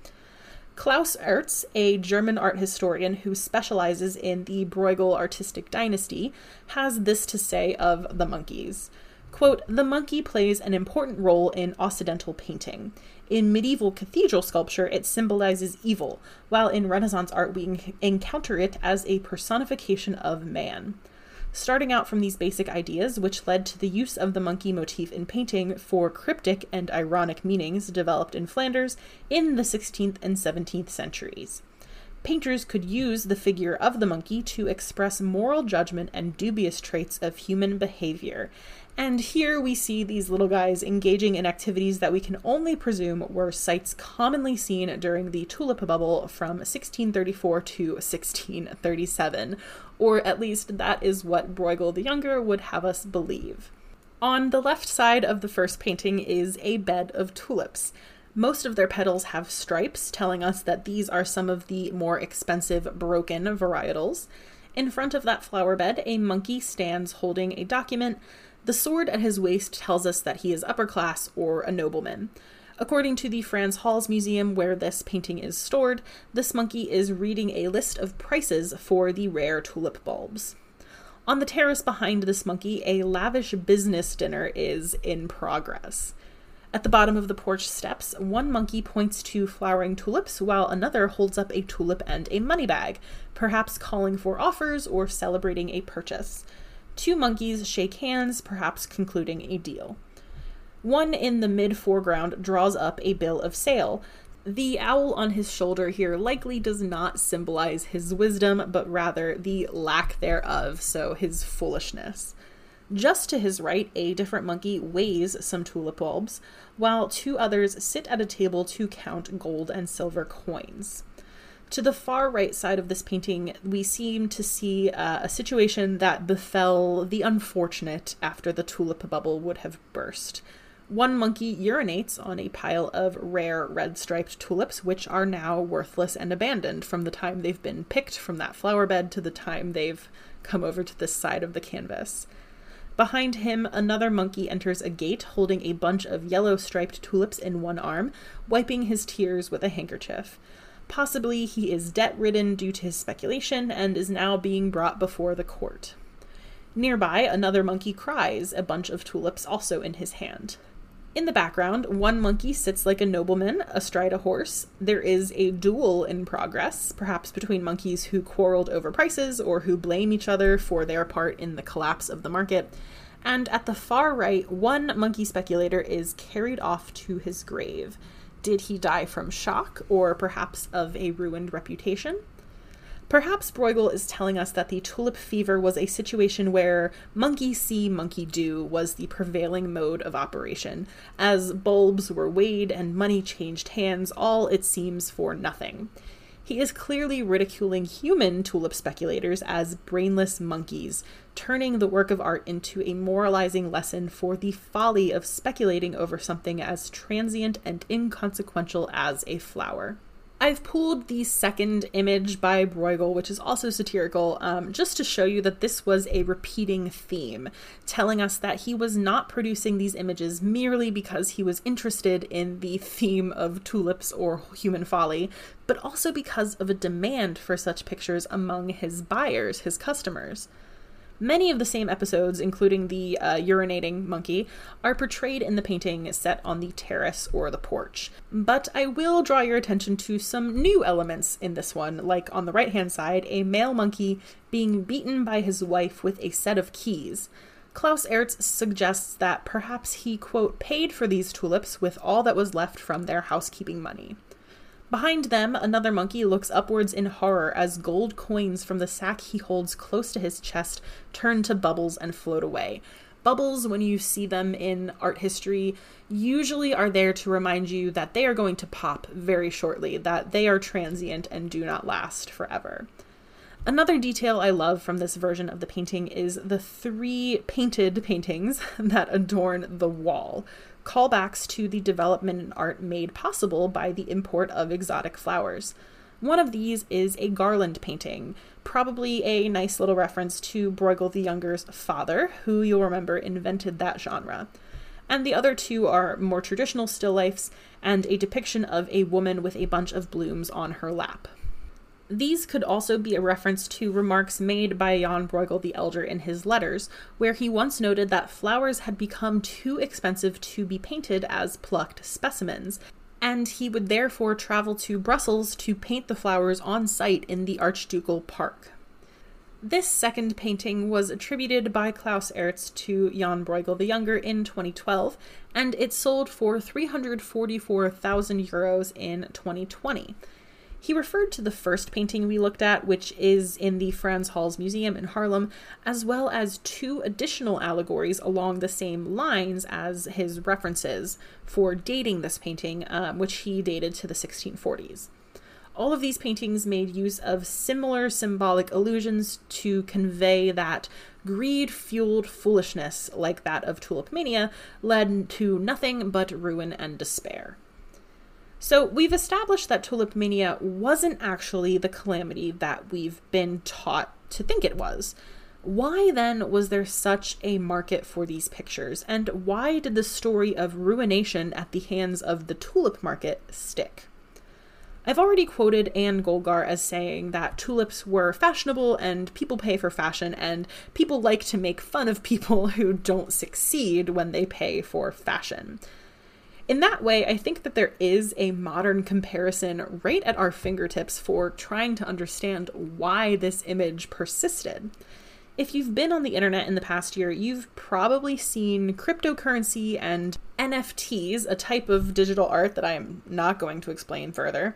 Klaus Ertz, a German art historian who specializes in the Bruegel artistic dynasty, has this to say of the monkeys. Quote, the monkey plays an important role in Occidental painting. In medieval cathedral sculpture, it symbolizes evil, while in Renaissance art, we encounter it as a personification of man. Starting out from these basic ideas, which led to the use of the monkey motif in painting for cryptic and ironic meanings developed in Flanders in the 16th and 17th centuries. Painters could use the figure of the monkey to express moral judgment and dubious traits of human behavior, and here we see these little guys engaging in activities that we can only presume were sights commonly seen during the tulip bubble from 1634 to 1637, or at least that is what Bruegel the Younger would have us believe. On the left side of the first painting is a bed of tulips. Most of their petals have stripes, telling us that these are some of the more expensive broken varietals. In front of that flower bed, a monkey stands holding a document the sword at his waist tells us that he is upper class or a nobleman. According to the Frans Hals Museum, where this painting is stored, this monkey is reading a list of prices for the rare tulip bulbs. On the terrace behind this monkey, a lavish business dinner is in progress. At the bottom of the porch steps, one monkey points to flowering tulips while another holds up a tulip and a money bag, perhaps calling for offers or celebrating a purchase. Two monkeys shake hands, perhaps concluding a deal. One in the mid foreground draws up a bill of sale. The owl on his shoulder here likely does not symbolize his wisdom, but rather the lack thereof, so his foolishness. Just to his right, a different monkey weighs some tulip bulbs, while two others sit at a table to count gold and silver coins. To the far right side of this painting, we seem to see uh, a situation that befell the unfortunate after the tulip bubble would have burst. One monkey urinates on a pile of rare red striped tulips, which are now worthless and abandoned from the time they've been picked from that flower bed to the time they've come over to this side of the canvas. Behind him, another monkey enters a gate holding a bunch of yellow striped tulips in one arm, wiping his tears with a handkerchief. Possibly he is debt ridden due to his speculation and is now being brought before the court. Nearby, another monkey cries, a bunch of tulips also in his hand. In the background, one monkey sits like a nobleman astride a horse. There is a duel in progress, perhaps between monkeys who quarreled over prices or who blame each other for their part in the collapse of the market. And at the far right, one monkey speculator is carried off to his grave. Did he die from shock or perhaps of a ruined reputation? Perhaps Bruegel is telling us that the tulip fever was a situation where monkey see, monkey do was the prevailing mode of operation, as bulbs were weighed and money changed hands, all it seems for nothing. He is clearly ridiculing human tulip speculators as brainless monkeys, turning the work of art into a moralizing lesson for the folly of speculating over something as transient and inconsequential as a flower. I've pulled the second image by Bruegel, which is also satirical, um, just to show you that this was a repeating theme, telling us that he was not producing these images merely because he was interested in the theme of tulips or human folly, but also because of a demand for such pictures among his buyers, his customers. Many of the same episodes, including the uh, urinating monkey, are portrayed in the painting set on the terrace or the porch. But I will draw your attention to some new elements in this one, like on the right hand side, a male monkey being beaten by his wife with a set of keys. Klaus Ertz suggests that perhaps he, quote, paid for these tulips with all that was left from their housekeeping money. Behind them, another monkey looks upwards in horror as gold coins from the sack he holds close to his chest turn to bubbles and float away. Bubbles, when you see them in art history, usually are there to remind you that they are going to pop very shortly, that they are transient and do not last forever. Another detail I love from this version of the painting is the three painted paintings that adorn the wall callbacks to the development in art made possible by the import of exotic flowers. One of these is a garland painting, probably a nice little reference to Bruegel the Younger's father, who you'll remember invented that genre. And the other two are more traditional still lifes and a depiction of a woman with a bunch of blooms on her lap. These could also be a reference to remarks made by Jan Bruegel the Elder in his letters, where he once noted that flowers had become too expensive to be painted as plucked specimens, and he would therefore travel to Brussels to paint the flowers on site in the Archducal Park. This second painting was attributed by Klaus Ertz to Jan Bruegel the Younger in 2012, and it sold for 344,000 euros in 2020. He referred to the first painting we looked at, which is in the Frans Hals Museum in Haarlem, as well as two additional allegories along the same lines as his references for dating this painting, um, which he dated to the 1640s. All of these paintings made use of similar symbolic allusions to convey that greed fueled foolishness, like that of tulip mania, led to nothing but ruin and despair. So we've established that tulipomania wasn't actually the calamity that we've been taught to think it was. Why then was there such a market for these pictures, and why did the story of ruination at the hands of the tulip market stick? I've already quoted Anne Goldgar as saying that tulips were fashionable and people pay for fashion, and people like to make fun of people who don't succeed when they pay for fashion. In that way, I think that there is a modern comparison right at our fingertips for trying to understand why this image persisted. If you've been on the internet in the past year, you've probably seen cryptocurrency and NFTs, a type of digital art that I am not going to explain further,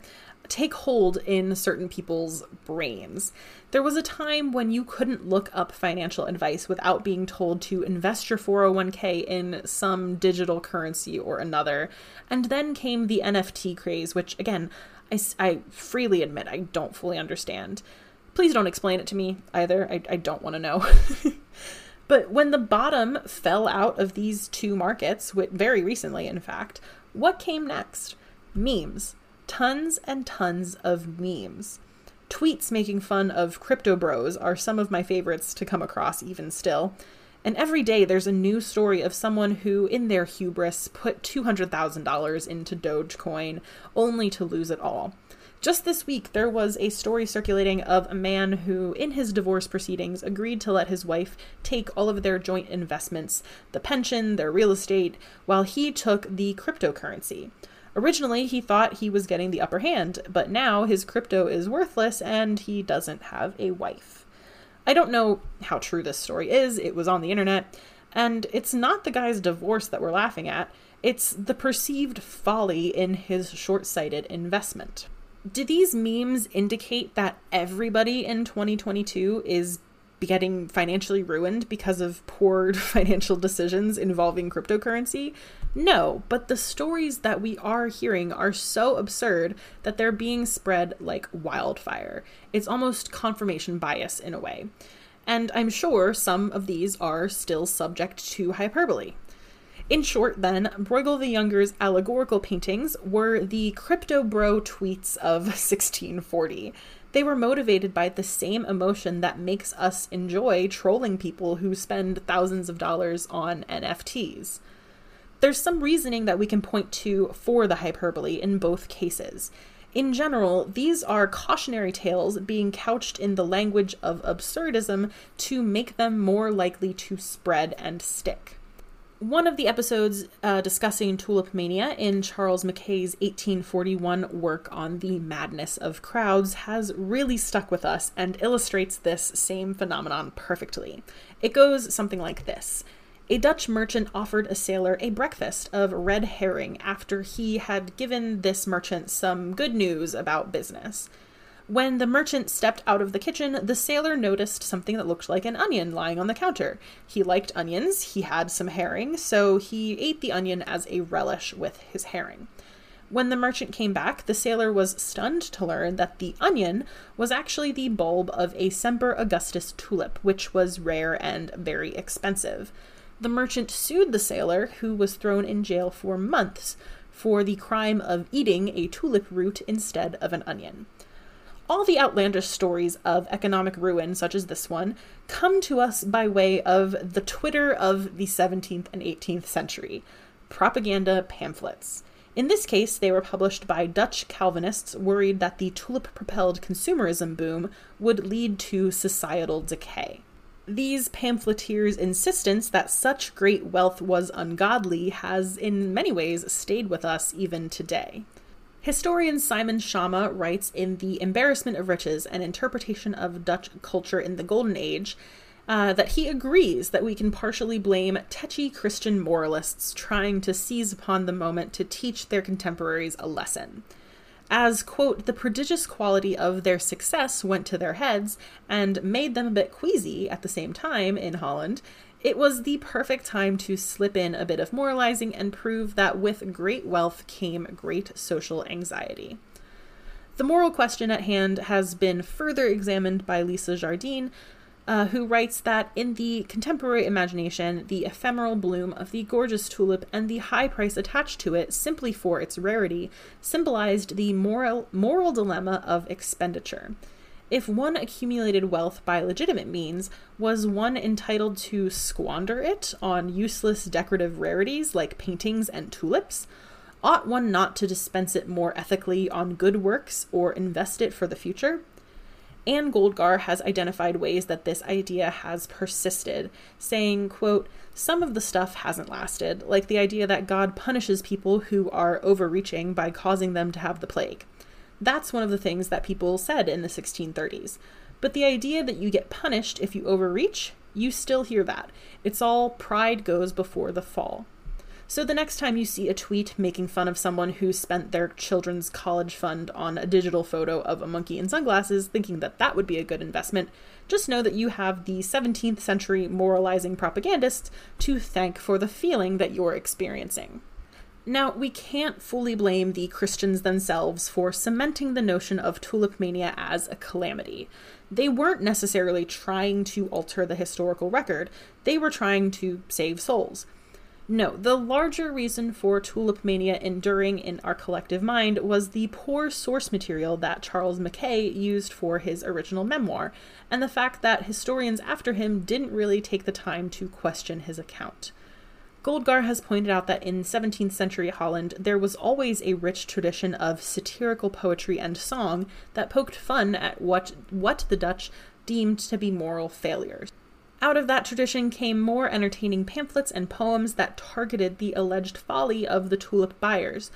take hold in certain people's brains. There was a time when you couldn't look up financial advice without being told to invest your 401k in some digital currency or another. And then came the NFT craze, which, again, I, I freely admit I don't fully understand. Please don't explain it to me either. I, I don't want to know. but when the bottom fell out of these two markets, very recently, in fact, what came next? Memes tons and tons of memes. Tweets making fun of crypto bros are some of my favorites to come across, even still. And every day there's a new story of someone who, in their hubris, put $200,000 into Dogecoin only to lose it all. Just this week, there was a story circulating of a man who, in his divorce proceedings, agreed to let his wife take all of their joint investments, the pension, their real estate, while he took the cryptocurrency. Originally, he thought he was getting the upper hand, but now his crypto is worthless and he doesn't have a wife. I don't know how true this story is, it was on the internet, and it's not the guy's divorce that we're laughing at, it's the perceived folly in his short sighted investment. Do these memes indicate that everybody in 2022 is getting financially ruined because of poor financial decisions involving cryptocurrency? No, but the stories that we are hearing are so absurd that they're being spread like wildfire. It's almost confirmation bias in a way. And I'm sure some of these are still subject to hyperbole. In short, then, Bruegel the Younger's allegorical paintings were the crypto bro tweets of 1640. They were motivated by the same emotion that makes us enjoy trolling people who spend thousands of dollars on NFTs. There's some reasoning that we can point to for the hyperbole in both cases. In general, these are cautionary tales being couched in the language of absurdism to make them more likely to spread and stick one of the episodes uh, discussing tulip mania in Charles Mackay's 1841 work on the madness of crowds has really stuck with us and illustrates this same phenomenon perfectly. It goes something like this. A Dutch merchant offered a sailor a breakfast of red herring after he had given this merchant some good news about business. When the merchant stepped out of the kitchen, the sailor noticed something that looked like an onion lying on the counter. He liked onions, he had some herring, so he ate the onion as a relish with his herring. When the merchant came back, the sailor was stunned to learn that the onion was actually the bulb of a Semper Augustus tulip, which was rare and very expensive. The merchant sued the sailor, who was thrown in jail for months for the crime of eating a tulip root instead of an onion all the outlandish stories of economic ruin, such as this one, come to us by way of the Twitter of the 17th and 18th century propaganda pamphlets. In this case, they were published by Dutch Calvinists worried that the tulip propelled consumerism boom would lead to societal decay. These pamphleteers' insistence that such great wealth was ungodly has, in many ways, stayed with us even today. Historian Simon Schama writes in The Embarrassment of Riches, an interpretation of Dutch culture in the Golden Age, uh, that he agrees that we can partially blame tetchy Christian moralists trying to seize upon the moment to teach their contemporaries a lesson. As, quote, the prodigious quality of their success went to their heads and made them a bit queasy at the same time in Holland, it was the perfect time to slip in a bit of moralizing and prove that with great wealth came great social anxiety. The moral question at hand has been further examined by Lisa Jardine, uh, who writes that in the contemporary imagination, the ephemeral bloom of the gorgeous tulip and the high price attached to it simply for its rarity symbolized the moral, moral dilemma of expenditure. If one accumulated wealth by legitimate means, was one entitled to squander it on useless decorative rarities like paintings and tulips? Ought one not to dispense it more ethically on good works or invest it for the future? Anne Goldgar has identified ways that this idea has persisted, saying, quote, some of the stuff hasn't lasted, like the idea that God punishes people who are overreaching by causing them to have the plague. That's one of the things that people said in the 1630s. But the idea that you get punished if you overreach, you still hear that. It's all pride goes before the fall. So the next time you see a tweet making fun of someone who spent their children's college fund on a digital photo of a monkey in sunglasses, thinking that that would be a good investment, just know that you have the 17th century moralizing propagandists to thank for the feeling that you're experiencing. Now, we can't fully blame the Christians themselves for cementing the notion of tulip mania as a calamity. They weren't necessarily trying to alter the historical record, they were trying to save souls. No, the larger reason for tulip mania enduring in our collective mind was the poor source material that Charles Mackay used for his original memoir, and the fact that historians after him didn't really take the time to question his account. Goldgar has pointed out that in 17th century Holland, there was always a rich tradition of satirical poetry and song that poked fun at what, what the Dutch deemed to be moral failures. Out of that tradition came more entertaining pamphlets and poems that targeted the alleged folly of the tulip buyers,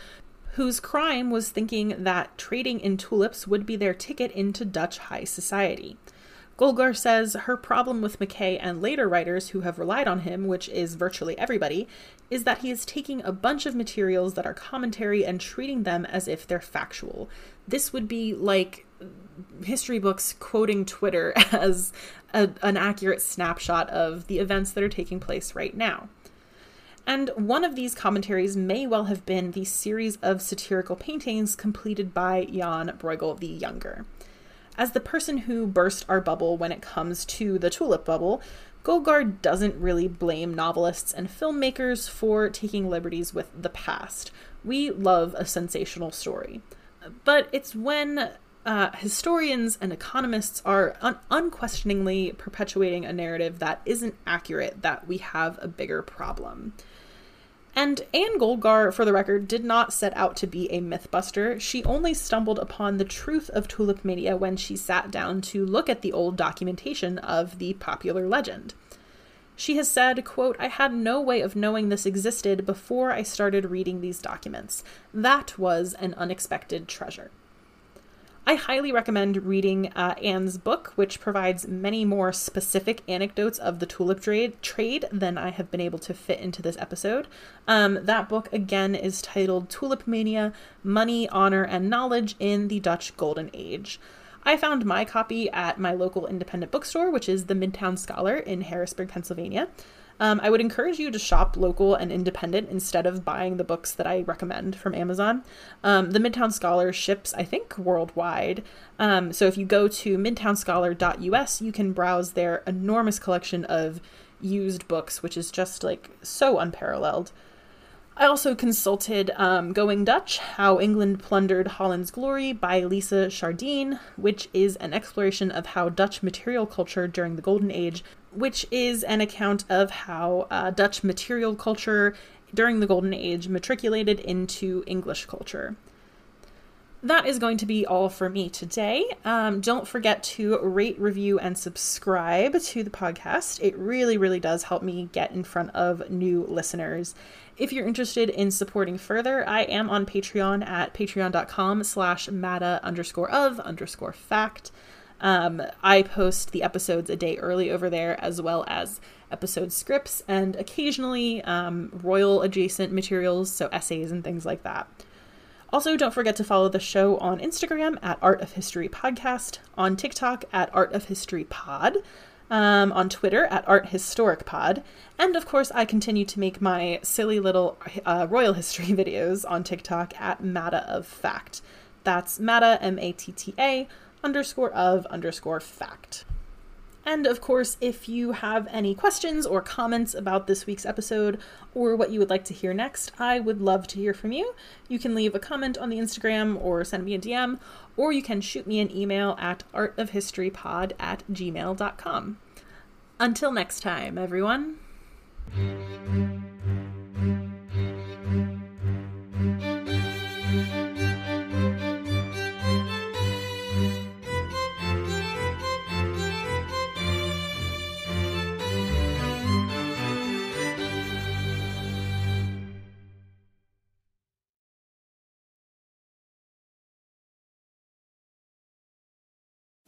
whose crime was thinking that trading in tulips would be their ticket into Dutch high society. Goldgar says her problem with Mackay and later writers who have relied on him, which is virtually everybody, is that he is taking a bunch of materials that are commentary and treating them as if they're factual. This would be like history books quoting Twitter as a, an accurate snapshot of the events that are taking place right now. And one of these commentaries may well have been the series of satirical paintings completed by Jan Bruegel the Younger. As the person who burst our bubble when it comes to the tulip bubble, Goldgar doesn't really blame novelists and filmmakers for taking liberties with the past. We love a sensational story. But it's when uh, historians and economists are un- unquestioningly perpetuating a narrative that isn't accurate that we have a bigger problem. And Anne Goldgar, for the record, did not set out to be a mythbuster. She only stumbled upon the truth of tulip mania when she sat down to look at the old documentation of the popular legend. She has said, quote, I had no way of knowing this existed before I started reading these documents. That was an unexpected treasure. I highly recommend reading uh, Anne's book, which provides many more specific anecdotes of the tulip trade, trade than I have been able to fit into this episode. Um, that book, again, is titled Tulip Mania Money, Honor, and Knowledge in the Dutch Golden Age. I found my copy at my local independent bookstore, which is the Midtown Scholar in Harrisburg, Pennsylvania. Um, I would encourage you to shop local and independent instead of buying the books that I recommend from Amazon. Um, the Midtown Scholar ships, I think, worldwide. Um, so if you go to midtownscholar.us, you can browse their enormous collection of used books, which is just like so unparalleled. I also consulted um, Going Dutch How England Plundered Holland's Glory by Lisa Jardine, which is an exploration of how Dutch material culture during the Golden Age, which is an account of how uh, Dutch material culture during the Golden Age matriculated into English culture that is going to be all for me today. Um, don't forget to rate, review, and subscribe to the podcast. It really, really does help me get in front of new listeners. If you're interested in supporting further, I am on Patreon at patreon.com slash matta underscore of underscore fact. Um, I post the episodes a day early over there, as well as episode scripts and occasionally um, royal adjacent materials, so essays and things like that. Also, don't forget to follow the show on Instagram at Art of History Podcast, on TikTok at Art of History Pod, um, on Twitter at Art Historic Pod, and of course, I continue to make my silly little uh, royal history videos on TikTok at Matta of Fact. That's Matta, M A T T A, underscore of underscore fact. And of course, if you have any questions or comments about this week's episode or what you would like to hear next, I would love to hear from you. You can leave a comment on the Instagram or send me a DM, or you can shoot me an email at artofhistorypod at gmail.com. Until next time, everyone.